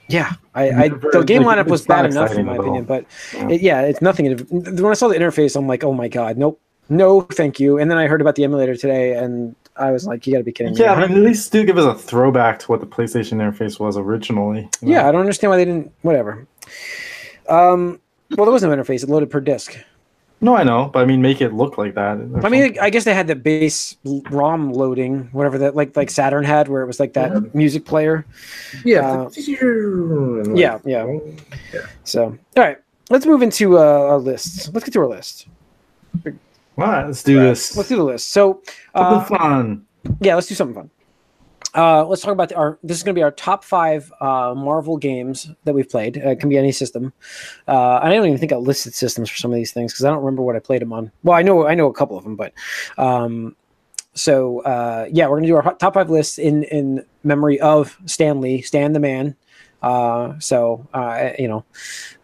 yeah. I, I the game like, lineup was bad enough in my all. opinion, but Yeah. it, yeah, it's nothing. When I saw the interface, I'm like, oh my god, nope, no, thank you. And then I heard about the emulator today, and I was like, you got to be kidding me. Yeah, I mean, at least do give us a throwback to what the PlayStation interface was originally. you know? Yeah, I don't understand why they didn't. Whatever. Um. Well, there was no interface. It loaded per disc. No, I know, but I mean, make it look like that. or I mean, something. I guess they had the base ROM loading, whatever that like like Saturn had, where it was like that music player. Yeah. Uh, and, like, yeah, yeah. So, all right, let's move into uh, our lists. Let's get to our list. All right, let's do this. Let's do the list. So, uh, Something fun. yeah, let's do something fun. Uh, let's talk about the, our. This is going to be our top five uh, Marvel games that we've played. Uh, it can be any system. Uh, I don't even think I listed systems for some of these things because I don't remember what I played them on. Well, I know I know a couple of them, but um, so uh, yeah, we're going to do our top five lists in in memory of Stan Lee, Stan the man. Uh, so uh, you know,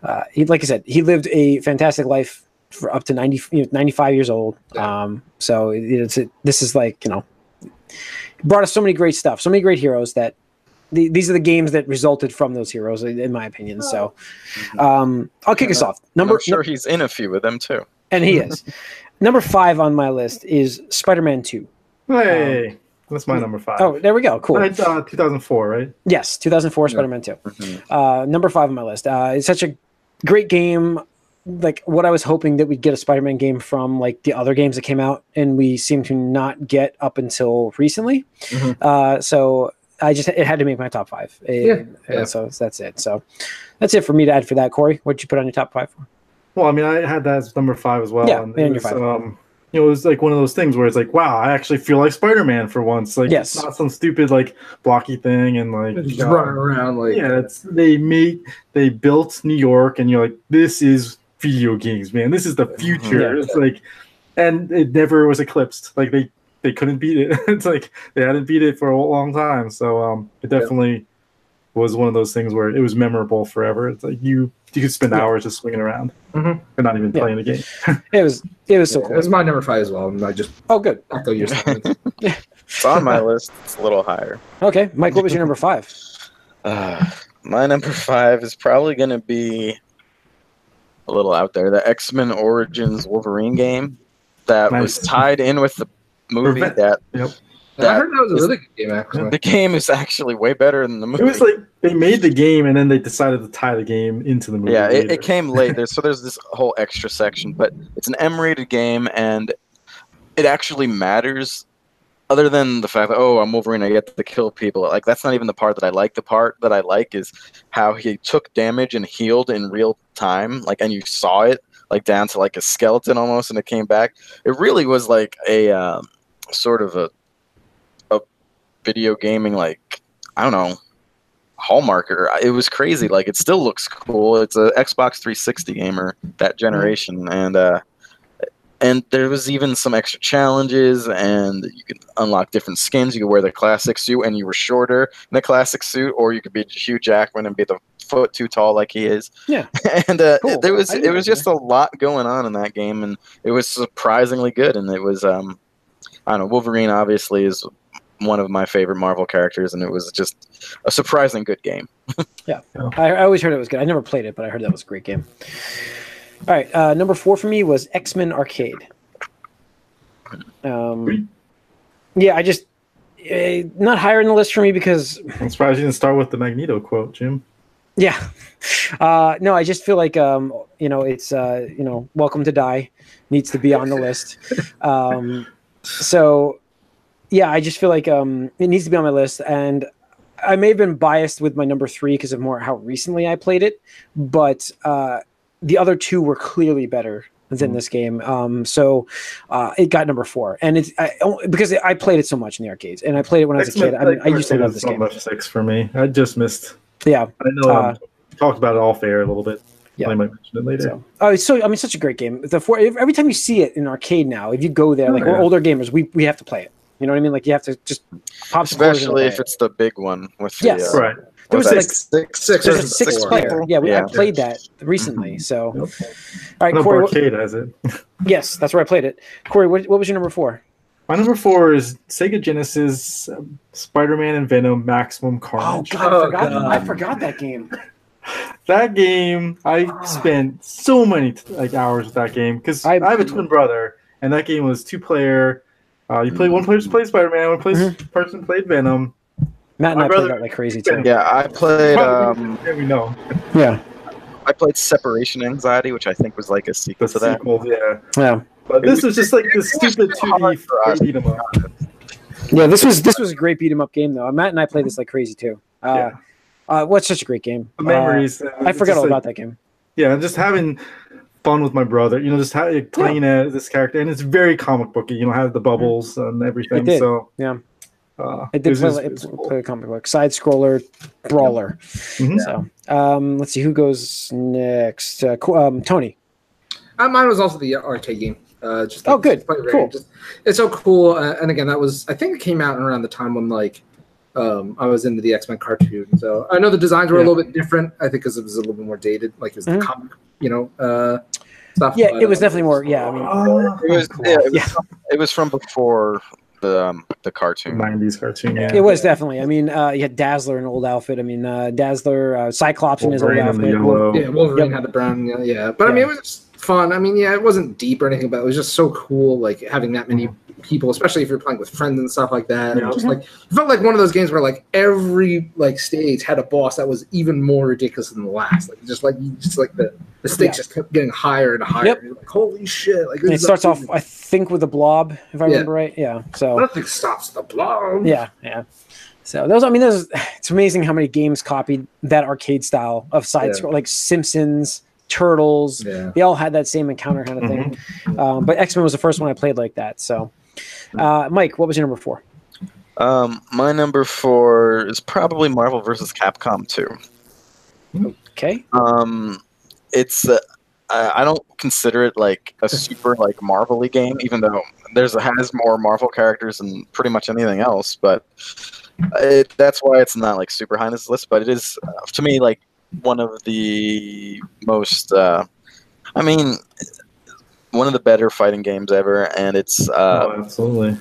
uh, he like I said, he lived a fantastic life for up to 90, you know, 95 years old. Yeah. Um, so it- it's this is like you know brought us so many great stuff, so many great heroes that the, these are the games that resulted from those heroes, in in my opinion. So, um, I'll kick us off. Number Number, I'm sure he's in a few of them too. and he is number five on my list is Spider-Man Two. Hey, that's my number five. Oh, there we go. Cool. It's, uh, 2004, right? Yes, 2004 Spider-Man 2. Uh, number five on my list. Uh, it's such a great game. Like what I was hoping that we'd get a Spider-Man game from, like the other games that came out, and we seem to not get up until recently. Mhm. Uh, so I just it had to make my top five. And- Yeah, and yeah. So that's it. So that's it for me to add for that. Corey, what'd you put on your top five? For? Well, I mean, I had that as number five as well. Yeah, and and your was, five. um, you know, it was like one of those things where it's like, wow, I actually feel like Spider-Man for once. Like, Yes. it's not some stupid like blocky thing and like Just uh, running around like yeah, it's they made they built New York, and you're like, this is video games, man. This is the future. Yeah. It's like, and it never was eclipsed. Like they they couldn't beat it. it's like they hadn't beat it for a long time. So um, it definitely was one of those things where it was memorable forever. It's like you you could spend Yeah. hours just swinging around Mhm. and not even Yeah. playing the game. It was it was so Yeah, cool. It's my number five as well. And I just Oh, good. echo your sentiments. It's on my list. It's a little higher. Okay, Mike, what was your number five? Uh, my number five is probably going to be a little out there. The X Men Origins Wolverine game that was tied in with the movie. Reve- That I heard that was a is- really good game actually. the game is actually way better than the movie. It was like they made the game and then they decided to tie the game into the movie. yeah, it, it came late. There's, so there's this whole extra section, but it's an M-rated game, and it actually matters. Other than the fact that oh, I'm Wolverine, I get to kill people. Like that's not even the part that I like. The part that I like is how he took damage and healed in real time. Like, and you saw it like down to like a skeleton almost, and it came back. It really was like a um, sort of a a video gaming like I don't know hallmarker. It was crazy. Like it still looks cool. It's a Xbox 360 gamer that generation, and uh, and there was even some extra challenges, and you could unlock different skins. You could wear the classic suit, and you were shorter in the classic suit, or you could be Hugh Jackman and be the foot too tall like he is. Yeah. and uh, Cool. there was it was just a lot going on in that game, and it was surprisingly good. And it was um, I don't know. Wolverine obviously is one of my favorite Marvel characters, and it was just a surprising good game. I, I always heard it was good. I never played it, but I heard that was a great game. All right, uh, number four for me was X Men Arcade. Um, yeah, I just uh, not higher in the list for me because I'm surprised you didn't start with the Magneto quote, Jim. yeah, uh, no, I just feel like um, you know it's uh, you know Welcome to Die needs to be on the list. Um, so yeah, I just feel like um, it needs to be on my list, and I may have been biased with my number three because of more how recently I played it, but uh, the other two were clearly better than Mhm. this game. Um, so uh, it got number four, and it's I, because I played it so much in the arcades, and I played it when I was a kid. I, mean, I used to love this game. Number six for me. I just missed. Yeah. I know Uh, um, we talked about it all fair a little bit. Yeah. I might mention it later. So, oh, so I mean, such a great game. The four every time you see it in arcade now, if you go there, like Oh, we're older gamers, we we have to play it. You know what I mean? Like you have to just pop some quarters in Especially if it's the big one with the Yes. uh, Right. There what was like six, Six there's a six four. player. Yeah, we, I played that recently. So, Yep. all right, No, Corey. what- Arcade has it. yes, that's where I played it. Corey, what, what was your number four? My number four is Sega Genesis, um, Spider-Man and Venom, Maximum Oh Carnage. God, I Oh, forgot. God. I forgot that game. That game, I spent so many like hours with that game because I- I, have a twin brother, and that game was two-player. Uh, you play one player played Spider-Man, one plays, Mm-hmm. person played Venom. Matt and My I played that like crazy too. Yeah, I played um, yeah, we know Yeah, I played Separation Anxiety, which I think was like a sequel the to that. sequels. Yeah, yeah, but this was- was just like the stupid 2D for us. beat 'em up. yeah. This was this was a great beat 'em up game though. Matt and I played this like crazy too. Uh, Yeah. uh, what's such a great game? The memories. Uh, I forgot all about that game. Yeah, just having fun with my brother. You know, just ha- playing as this character, and it's very comic booky. You know, have the bubbles and everything. It did, So yeah. uh, It did was play, just- it cool. play a comic book side scroller brawler. Mhm. So um, let's see who goes next. Uh, co- um, Tony. Uh, mine was also the arcade game. Uh, just Oh, good. quite rare. Cool. Just- it's so cool. Uh, and again, that was I think it came out around the time when like um, I was into the X Men cartoon. So I know the designs were Yeah. a little bit different. I think because it was a little bit more dated, like it was Mhm. the comic, you know, uh, stuff. Yeah, it was definitely more. Yeah, I mean, It was, Cool. yeah, it was, Yeah. From, it was from before the um, the cartoon. 90s cartoon. Yeah, it was definitely. I mean, uh, you had Dazzler in an old outfit. I mean, uh, Dazzler, uh, Cyclops in his old and the outfit. yellow. Yeah, Wolverine Yep. had the brown. Yeah, yeah. but I mean, it was fun. I mean, yeah, it wasn't deep or anything, but it was just so cool, like having that many people, especially if you're playing with friends and stuff like that. Yeah. And just like it felt like one of those games where like every like stage had a boss that was even more ridiculous than the last. Like just like you just like the the stakes Yeah. just kept getting higher and higher. Yep. You're like, holy shit! Like it starts off. I think, with a blob, if I Yeah. remember right. Yeah. So Nothing stops the blob. yeah, yeah. So those, I mean, those. It's amazing how many games copied that arcade style of side scroll, like Simpsons, Turtles. Yeah. They all had that same encounter kind of thing. Um, but X Men was the first one I played like that. So, uh, Mike, what was your number four? Um, my number four is probably Marvel vs. Capcom 2. Okay. Um, it's uh, I don't consider it like a super like Marvel-y game, even though there's has more Marvel characters than pretty much anything else. But it, that's why it's not like super high on this list. But it is uh, to me like one of the most. Uh, I mean, one of the better fighting games ever, and it's uh, oh, absolutely.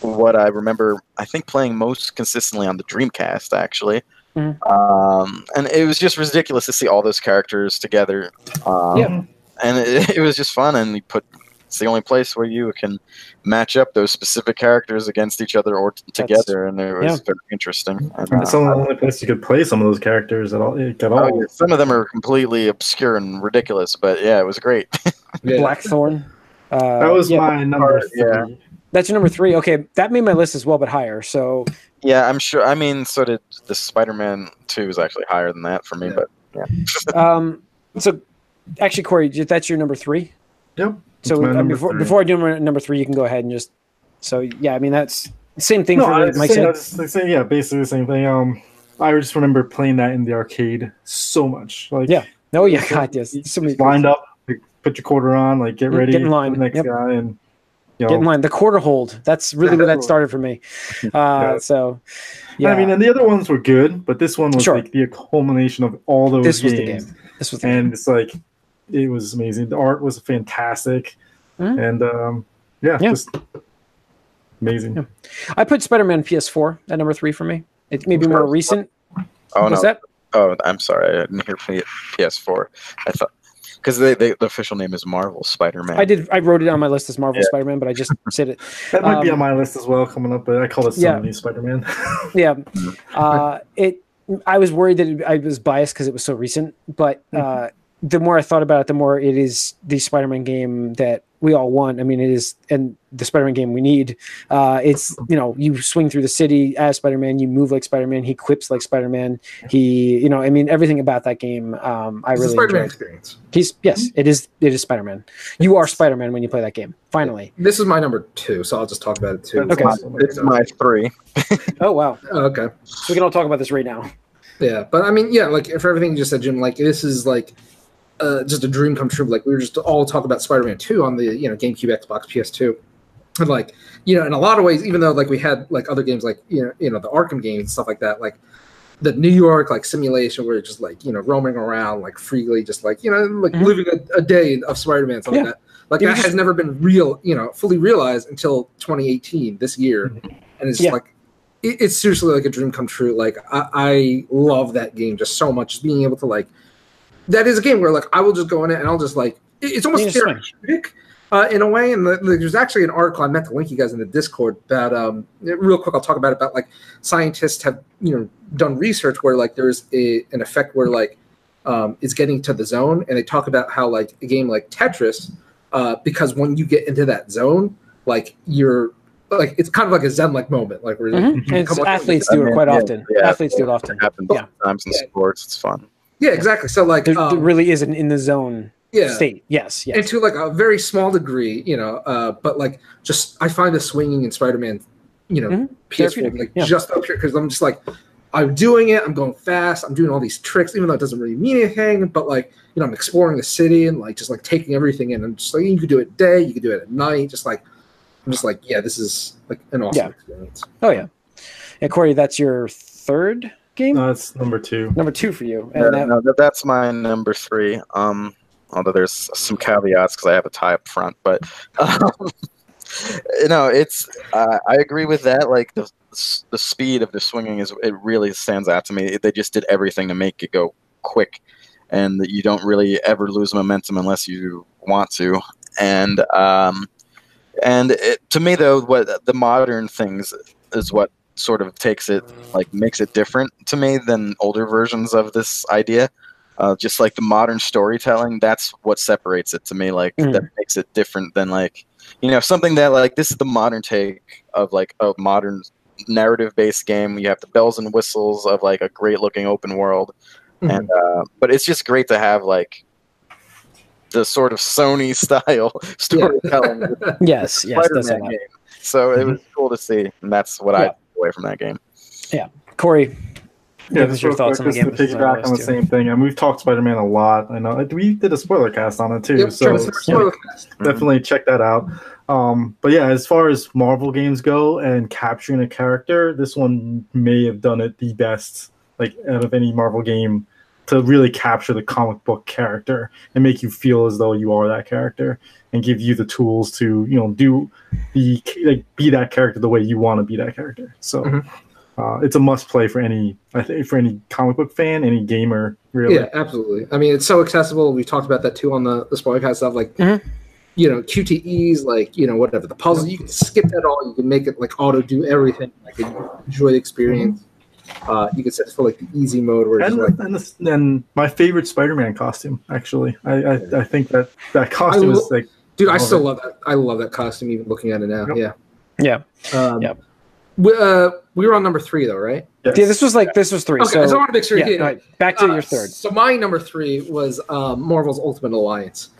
what I remember, I think playing most consistently on the Dreamcast, actually. Mhm. Um, and it was just ridiculous to see all those characters together. Um, Yeah. And it, it was just fun. And you put it's the only place where you can match up those specific characters against each other or t- together, and it was yeah. very interesting. And, uh, It's the only place you could play some of those characters at all. At all. oh, yeah, some of them are completely obscure and ridiculous, but yeah, it was great. Yeah. Blackthorn. Uh, That was yeah, my number part, yeah. That's your number three. Okay, that made my list as well, but higher. So yeah, I'm sure. I mean, so did the Spider-Man Two is actually higher than that for me, Yeah. but yeah. Um, so actually, Corey, that's your number three. Yep. So uh, before three. before I do number three, you can go ahead and just. So yeah, I mean that's same thing no, for I Mike saying, said. Yeah, basically the same thing. Um, I just remember playing that in the arcade so much. Like, Yeah. Oh yeah, God, yes. So many lined up, like, put your quarter on, like get ready get in line, next yep. guy, and you know. Get in line. The quarter hold. That's really where that started for me. Uh, Yeah. So yeah, I mean, and the other ones were good, but this one was Sure. like the culmination of all those this was the game. This was the game. and it's like it was amazing. The art was fantastic, Mhm. and um, yeah, Yeah. just amazing. Yeah. I put Spider-Man PS4 at number three for me. It may be more recent. Oh What's no! that? Oh, I'm sorry. I didn't hear PS4. I thought because they, they the official name is Marvel Spider-Man. I did. I wrote it on my list as Marvel Yeah. Spider-Man, but I just said it. That might be Um, on my list as well coming up, but I call it yeah. Sony Spider-Man. Yeah, uh, it. I was worried that it, I was biased because it was so recent, but uh, the more I thought about it, the more it is the Spider-Man game that we all want. I mean, it is, and the Spider-Man game we need. Uh, it's you know, you swing through the city as Spider-Man, you move like Spider-Man, he quips like Spider-Man. He, you know, I mean, everything about that game, um, I It's a really Spider-Man enjoyed. experience. He's yes, it is. It is Spider-Man. You are Spider-Man when you play that game. Finally. This is my number two, so I'll just talk about it too. Okay. It's my three. Oh wow. Oh, okay. So we can all talk about this right now. Yeah, but I mean, yeah, like for everything you just said, Jim, like this is like uh, just a dream come true. Like we were just all talking about Spider-Man Two on the you know GameCube, Xbox, PS2. and like you know in a lot of ways even though like we had like other games like you know you know the arkham games and stuff like that like the new york like simulation where you're just like you know roaming around like freely just like you know like Mhm. living a, a day of spider-man something Yeah. like that like that just- has never been real you know fully realized until 2018 this year and it's Yeah. like it, it's seriously like a dream come true like I, I love that game just so much just being able to like that is a game where like i will just go in it and i'll just like it's almost You therapeutic uh, in a way. And the, the- there's actually an article I meant to link you guys in the Discord about um, real quick. I'll talk about it about like scientists have you know done research where like there's a an effect where like um, it's getting to the zone, and they talk about how like a game like Tetris, uh, because when you get into that zone, like you're like it's kind of like a zen like moment, like where Mhm. And it's- Come on. athletes do it quite yeah, often. yeah. Athletes do it often. It happens Yeah. sometimes in Yeah. sports. It's fun. Yeah, exactly. So like There, there um, really is an in the zone yeah. state. Yes, yes. and to like a very small degree, you know. Uh, but like, just I find the swinging in Spider-Man, you know, Mhm. peaceful, Therapeutic, like yeah. just up here because I'm just like, I'm doing it. I'm going fast. I'm doing all these tricks, even though it doesn't really mean anything. But like, you know, I'm exploring the city and like just like taking everything in. I'm just like, you could do it day, you could do it at night. Just like, I'm just like, yeah, this is like an awesome Yeah. experience. Oh yeah. And Corey, that's your third game. No, that's number two. Number two for you. Yeah, And that, no, that's my number three. Um, although there's some caveats because I have a tie up front, but um, you know, it's uh, I agree with that. Like the the speed of the swinging is it really stands out to me. They just did everything to make it go quick, and that you don't really ever lose momentum unless you want to. And um, and it, to me though, what the modern things is what sort of takes it like makes it different to me than older versions of this idea. Uh, just like the modern storytelling, that's what separates it to me. Like Mhm. that makes it different than like you know something that like this is the modern take of like a modern narrative based game. You have the bells and whistles of like a great looking open world, and uh, but it's just great to have like the sort of Sony style storytelling yes, yes, that's game. So it was cool to see, and that's what I Yeah. took away from that game. Yeah, Corey, Yeah, Give us just your thoughts quick, on the just game. to piggyback on the too. same thing, and we've talked Spider-Man a lot. I know we did a spoiler cast on it too, Yep, so Travis, spoiler cast. definitely check that out. Um, but yeah, as far as Marvel games go and capturing a character, this one may have done it the best, like out of any Marvel game, to really capture the comic book character and make you feel as though you are that character and give you the tools to you know do the like be that character the way you want to be that character. So. Mhm. Uh, it's a must play for any, I think, for any comic book fan, any gamer, really. Yeah, absolutely. I mean, it's so accessible. We talked about that too on the the spoilercast stuff. Like, Mhm. you know, QTEs, like you know, whatever the puzzle, you can skip that all. You can make it like auto do everything. Like enjoy the experience. Uh, you can set it for like the easy mode where And, like and, this, and my favorite Spider-Man costume, actually, I I, I think that that costume I is like Dude, I still it. love that. I love that costume. Even looking at it now, Yep. yeah. Yeah. Um, Yep. We, uh, we were on number three though, right? yes. yeah, this was like this was three. Okay, so so I want to make sure. yeah, you all right, back to Uh, your third. So my number three was um, Marvel's Ultimate Alliance.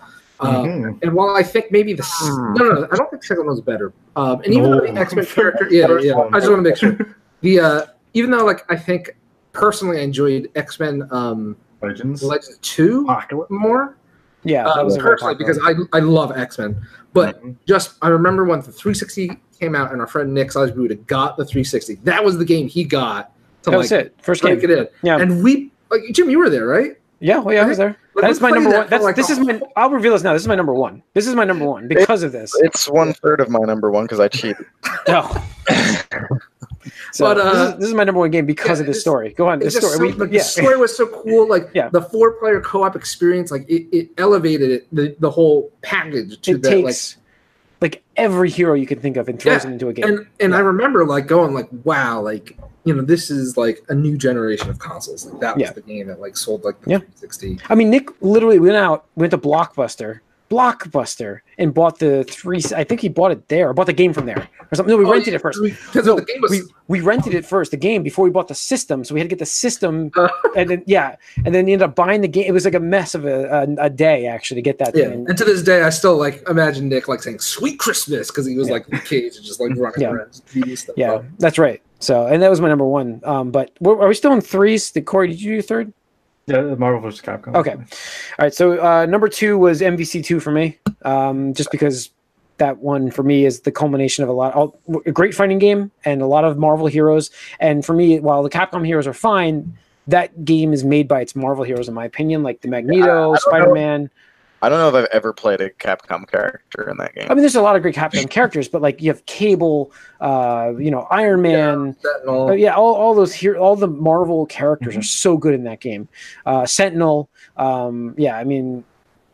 Um, Mhm. And while I think maybe the s- Hmm. no, no, no, I don't think the second one was better. Um, and even though the X Men character, yeah, First yeah. I just want to make sure the uh, even though like I think personally I enjoyed X Men um, Legends, Legends two Apocalypse. more Yeah, that um, was personally because I I love X Men, but Mhm. just I remember when the 360 came out and our friend Nick Sajbuda got the 360. That was the game he got to that was like it. First game. it in. Yeah. And we like Jim, you were there, right? Yeah, well, yeah, I was there. Like, That's my number that one. That's like, this is my. I'll reveal this now. This is my number one. This is my number one because of this. It's one third of my number one because I cheated. Oh. so But, uh, this, is, this is my number one game because yeah, of this story. Go on, this story. so, We- like, yeah, the story was so cool. Like Yeah. the four player co op experience, like it, it elevated it the, the whole package to it that. takes like, every hero you can think of and throws Yeah, it into a game. like, and and I remember like going like, wow, like you know, this is like a new generation of consoles. Like that was Yeah. the game that like sold like the Yeah. 360. I mean, Nick literally went out, went to Blockbuster, Blockbuster, and bought the three. I think he bought it there, or bought the game from there, or something. No, we Oh, rented yeah, it first. because No, the game was we we rented it first, the game before we bought the system. So we had to get the system, Uh. and then yeah, and then you ended up buying the game. It was like a mess of a a, a day actually to get that yeah. thing. And to this day, I still like imagine Nick like saying "Sweet Christmas" because he was Yeah. like in the cage and just like running Yeah. around Yeah, up. that's right. So, and that was my number one. Um, but are we still in threes? Did Corey? Did you do third? Yeah, Marvel vs. Capcom. Okay. All right. So uh, number two was MVC two for me, um, just because that one for me is the culmination of a lot, all, a great fighting game and a lot of Marvel heroes. And for me, while the Capcom heroes are fine, that game is made by its Marvel heroes, in my opinion, like the Magneto, I don't know. Spider Man. I don't know if I've ever played a Capcom character in that game. I mean, there's a lot of great Capcom characters, but like you have Cable, uh, you know, Iron Man. Sentinel. Uh, yeah, all, all those here, all the Marvel characters are so good in that game. Uh, Sentinel, um, yeah, I mean,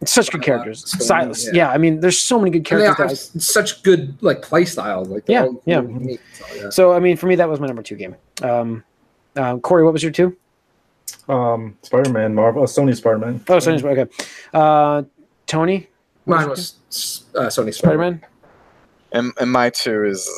it's such good Psylocke, characters. Storm, Silas, yeah. yeah. I mean, there's so many good And they characters. have such good like play styles. Like Yeah, all yeah. unique, so, yeah. I, so, I mean, for me, that was my number two game. Um, uh, Corey, what was your two? Um, Spider Man, Marvel, uh, Sony Spider Man. Oh, Sony's okay. Uh, Tony, Mine was uh, Sony Spider Spider Man. And, and my two is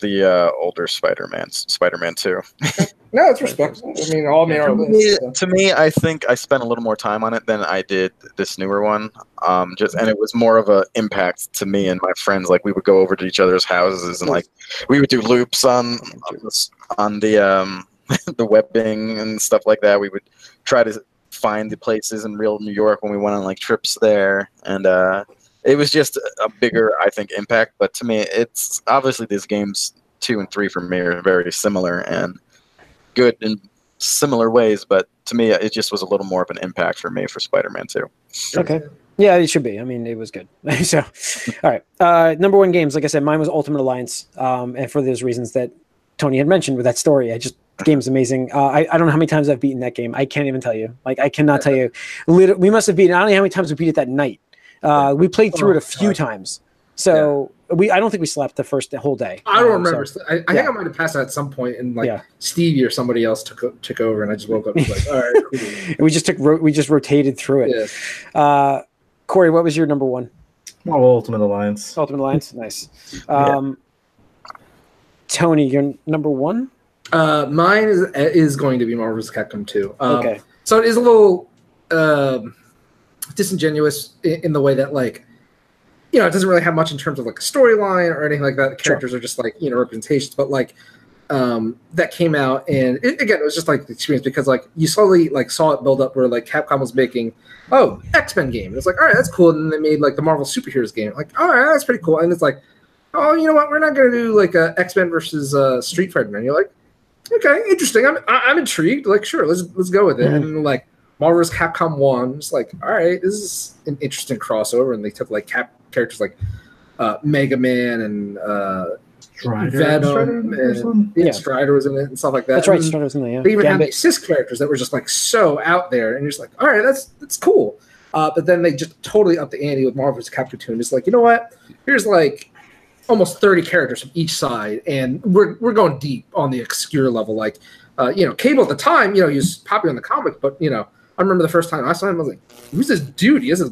the uh, older Spider-Man, Spider-Man Two. No, it's respectable. I mean, all made our to, list. me, so. to me, I think I spent a little more time on it than I did this newer one. Um, just and it was more of an impact to me and my friends. Like we would go over to each other's houses and like we would do loops on on the, on the um the webbing and stuff like that. We would try to find the places in real New York when we went on like trips there, and uh, it was just a bigger, I think, impact. But to me, it's obviously these games two and three for me are very similar and good in similar ways. But to me, it just was a little more of an impact for me for Spider-Man Two. Okay. Yeah, it should be. I mean, it was good. so, all right. Uh, number one games, like I said, mine was Ultimate Alliance, um, and for those reasons that Tony had mentioned with that story, I just the game's amazing. Uh, I, I don't know how many times I've beaten that game. I can't even tell you. Like I cannot tell you. Lit- we must have beaten. I don't know how many times we beat it that night. Uh, we played through it a few God. times. So we, I don't think we slept the first whole day. I don't Um, so- remember. I, I yeah. think I might have passed out at some point, and like Yeah. Stevie or somebody else took took over, and I just woke up and was like, "All right, cool." we just took ro- we just rotated through it. yeah. Uh, Corey, what was your number one? Marvel Ultimate Alliance. Ultimate Alliance. Nice. Um, Tony, your number one. Uh, mine is is going to be Marvel's. Capcom 2. Um, Okay. So it is a little um, disingenuous in, in the way that like you know it doesn't really have much in terms of like a storyline or anything like that. The Sure. characters are just like you know representations, but like um, that came out and it, again it was just like the experience because like you slowly like saw it build up where like Capcom was making oh X Men game. And it's like all right that's cool, and then they made like the Marvel superheroes game. Like all right that's pretty cool, and it's like oh you know what we're not gonna do like a X Men versus uh, Street Fighter. And you're like okay, interesting. I'm I- I'm intrigued. Like, sure, let's let's go with it. Mhm. And like Marvel's Capcom One, it's like, all right, this is an interesting crossover. And they took like cap characters like uh, Mega Man and uh, Strider. Venom Strider and- yeah, Yeah. Strider was in it and stuff like that. That's right. And Strider was in there. Yeah. they even had these cis characters that were just like so out there, and you're just like, all right, that's that's cool. Uh, but then they just totally up the ante with Marvel's Capcom 2 and just like, you know what? Here's like almost 30 characters from each side, and we're we're going deep on the obscure level. Like, uh, you know, Cable at the time, you know, he was popular in the comics, but you know, I remember the first time I saw him, I was like, who's this dude? He has a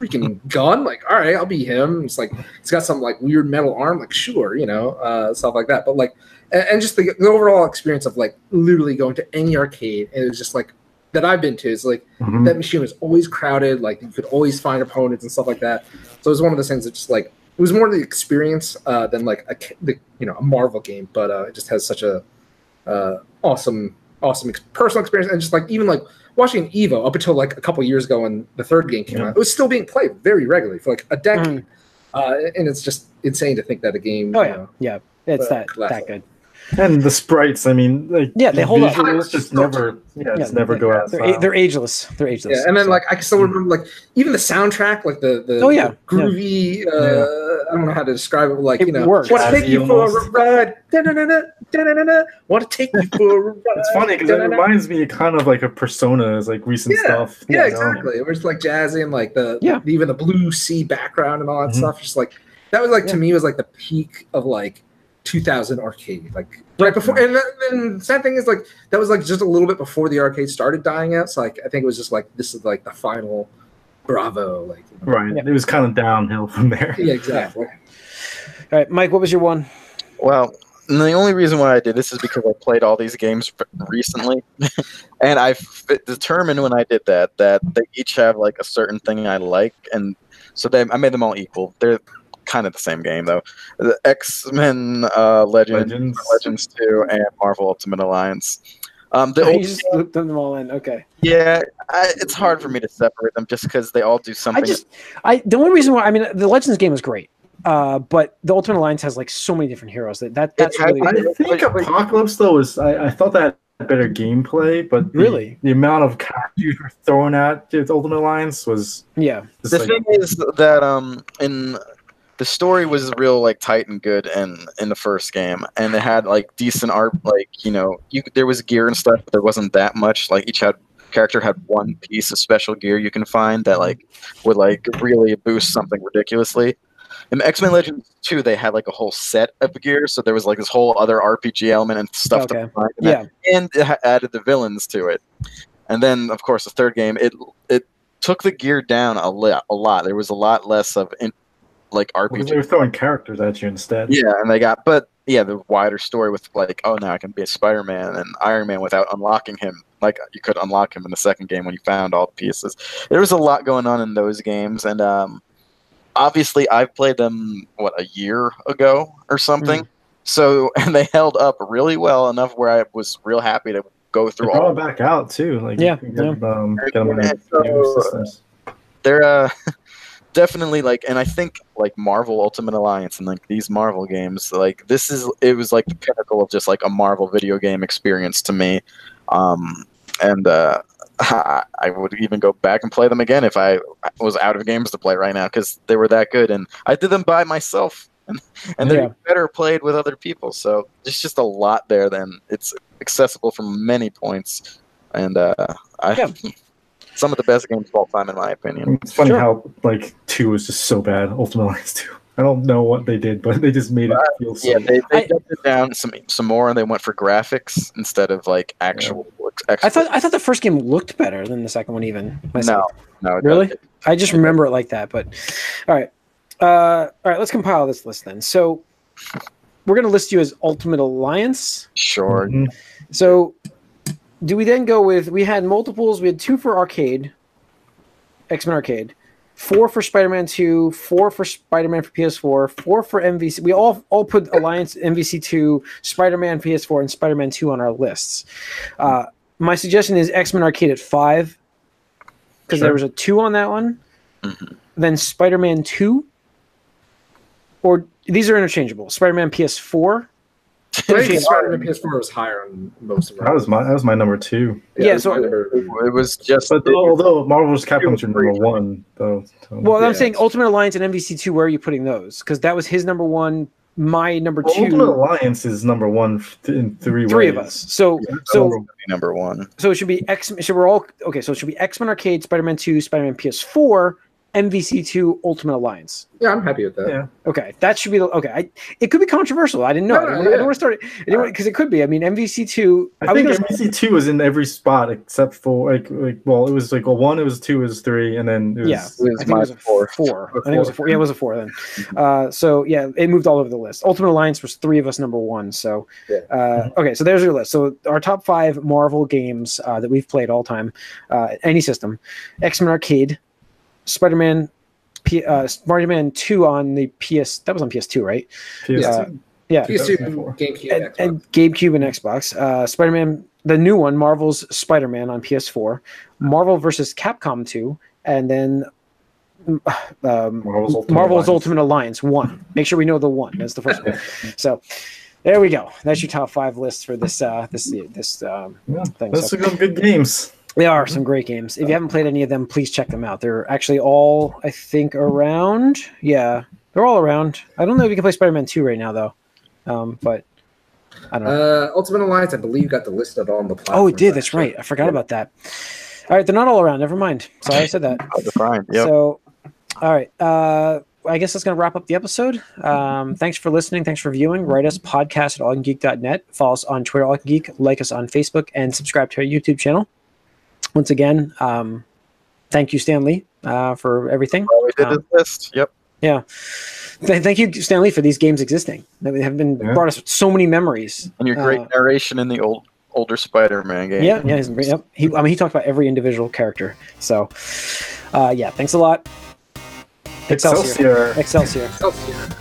freaking gun. Like, all right, I'll be him. It's like he's got some like weird metal arm. Like, sure, you know, uh, stuff like that. But like, and, and just the, the overall experience of like literally going to any arcade, and it was just like that I've been to. It's like Mhm. that machine was always crowded. Like you could always find opponents and stuff like that. So it was one of those things that just like was more the experience uh, than like a the, you know a Marvel game, but uh, it just has such a uh, awesome awesome ex- personal experience and just like even like watching Evo up until like a couple years ago when the third game came Yeah. out, it was still being played very regularly for like a decade. Mhm. Uh, and it's just insane to think that a game. Oh you yeah, know, yeah. It's But that that good. And the sprites, I mean, like Yeah, they hold up. visuals just never, yeah, just never go out. They're, they're ageless. They're ageless. Yeah, and then So- like I can still remember like even the soundtrack, like the the, Oh, yeah, the groovy. Uh, I don't know how to describe it. but, Like It you know, works. want to take you Jazzy for a ride. Want to take you for a ride. It's funny because it reminds me kind of like a Persona, is like recent Yeah, stuff. Yeah, you exactly. It was like jazzy and like the Yeah. even the blue sea background and all that Mhm. stuff. Just like that was like Yeah. to me was like the peak of like 2000 arcade. Like right before, and then, then the sad thing is like that was like just a little bit before the arcade started dying out. So like I think it was just like this is like the final bravo. Like Right. Yeah. It was kind of downhill from there. yeah, exactly. All right, Mike, what was your one? Well, and the only reason why I did this is because I played all these games recently, and I f- determined when I did that that they each have like a certain thing I like, and so they I made them all equal. They're kind of the same game though. The X Men uh, Legends, Legends. Legends Two, and Marvel Ultimate Alliance. Um, the you old, just looked them all in. Okay. yeah, I, it's hard for me to separate them just because they all do something. I just, I the only reason why I mean the Legends game is great. Uh, but the Ultimate Alliance has like so many different heroes that, that that's had- really I think Apocalypse though was I, I thought that had better gameplay, but the, Really? the amount of characters you were throwing at the Ultimate Alliance was yeah. the like, thing is that um in the story was real like tight and good in in the first game and it had like decent art like you know you there was gear and stuff but there wasn't that much like each had character had one piece of special gear you can find that like would like really boost something ridiculously in X-Men Legends 2 they had like a whole set of gear so there was like this whole other RPG element and stuff Okay. to find in that Yeah. and it ha- added the villains to it. And then, of course, the third game it it took the gear down a lot. A lot. There was a lot less of in, like because they were throwing characters at you instead. Yeah, and they got, but yeah, the wider story with like, oh, now I can be a Spider-Man and Iron Man without unlocking him. Like you could unlock him in the second game when you found all the pieces. There was a lot going on in those games, and um, obviously, I've played them what a year ago or something. So, and they held up really well enough where I was real happy to go They through brought all it back out too. Like Yeah, you can get, um, get them in Yeah, new so- systems. they're uh definitely like and i think like marvel ultimate alliance and like these marvel games like this is it was like the pinnacle of just like a marvel video game experience to me um and uh I would even go back and play them again if I was out of games to play right now because they were that good, and I did them by myself, and, and they're Yeah. better played with other people. So there's just a lot there. Then it's accessible from many points, and uh, I Yeah. some of the best games of all time, in my opinion. It's funny Sure. how like two was just so bad. Ultimate Alliance two. I don't know what they did, but they just made it feel so. Yeah, they, they I- dumped it down some some more, and they went for graphics instead of like actual. I thought I thought the first game looked better than the second one even. myself. no, it Really? doesn't. I just remember it like that. But all right, uh, all right. Let's compile this list then. So we're gonna list you as Ultimate Alliance. Sure. Mhm. So do we then go with? We had multiples. We had two for arcade, X Men Arcade, four for Spider Man Two, four for Spider Man for PS4, four for MVC. We all all put Alliance MVC Two, Spider Man PS4, and Spider Man Two on our lists. Uh, my suggestion is X Men Arcade at five because Sure. there was a two on that one. Mhm. Then Spider Man Two, or these are interchangeable. Spider Man PS4. I think Spider-Man PS4 was higher on most of them. That was my that was my number two. Yeah, that's so- number- It was just. But it- although Marvel's Capcom's your Two, number one, though. so- Well, I'm saying Ultimate Alliance and MVC2, where are you putting those? Because that was his number one, my number Well, two, Ultimate Alliance is number one in three three ways. of us. So, Yeah, so, number- number one. so it should be X. So we're all okay. So it should be X Men Arcade, Spider Man 2, Spider Man PS4, MVC2, Ultimate Alliance. yeah, I'm happy with that. Yeah. Okay, that should be the okay. I, it could be controversial. I didn't know. No, I, didn't, no, I didn't want to start it because it could be. I mean, MVC2. I, I, think was MVC two was in every spot except for like like well, it was like well, one, it was two, it was three, and then it was, Yeah. It was I think my it was a four. four. I think it was a four. Yeah, it was a four then. Uh, so yeah, it moved all over the list. Ultimate Alliance was three of us number one. So Yeah. uh, okay, so there's your list. So our top five Marvel games uh, that we've played all time, uh, any system: X Men Arcade, Spider Man. P- uh, Spider-Man 2 on the PS that was on PS2 right PS2. Uh, yeah PS2, GameCube, and, Xbox. and GameCube and Xbox. Uh, Spider-Man, the new one, Marvel's Spider-Man on PS4, Marvel versus Capcom 2, and then um, Marvel's Ultimate Marvel's Alliance. Ultimate Alliance one. Make sure we know the one. That's the first one. So there we go. That's your top five lists for this uh, this this um, Yeah, thing. those So are some good games. They are some great games. If you haven't played any of them, please check them out. They're actually all I think around. Yeah, they're all around. I don't know if you can play Spider-Man 2 right now though, um, but I don't know. Uh, Ultimate Alliance, I believe, got the listed on the platform. Oh, it did. That's right. I forgot about that. All right, they're not all around. Never mind. Sorry, I said that. Hard to find. Yep. So, all right. Uh, I guess that's going to wrap up the episode. Um, thanks for listening. Thanks for viewing. Write us podcast at allgeek.net. Follow us on Twitter, allgeek. Like us on Facebook, and subscribe to our YouTube channel. Once again, um, thank you, Stan Lee, uh, for everything. All we did um, list. Yep. Th- thank you, Stan Lee, for these games existing. They have been Yeah. brought us so many memories. And your great Uh, narration in the old older Spider-Man game. Yeah, yeah. Yep. He, I mean, he talked about every individual character. So, uh, yeah, thanks a lot. Excelsior. Excelsior. Excelsior. Excelsior.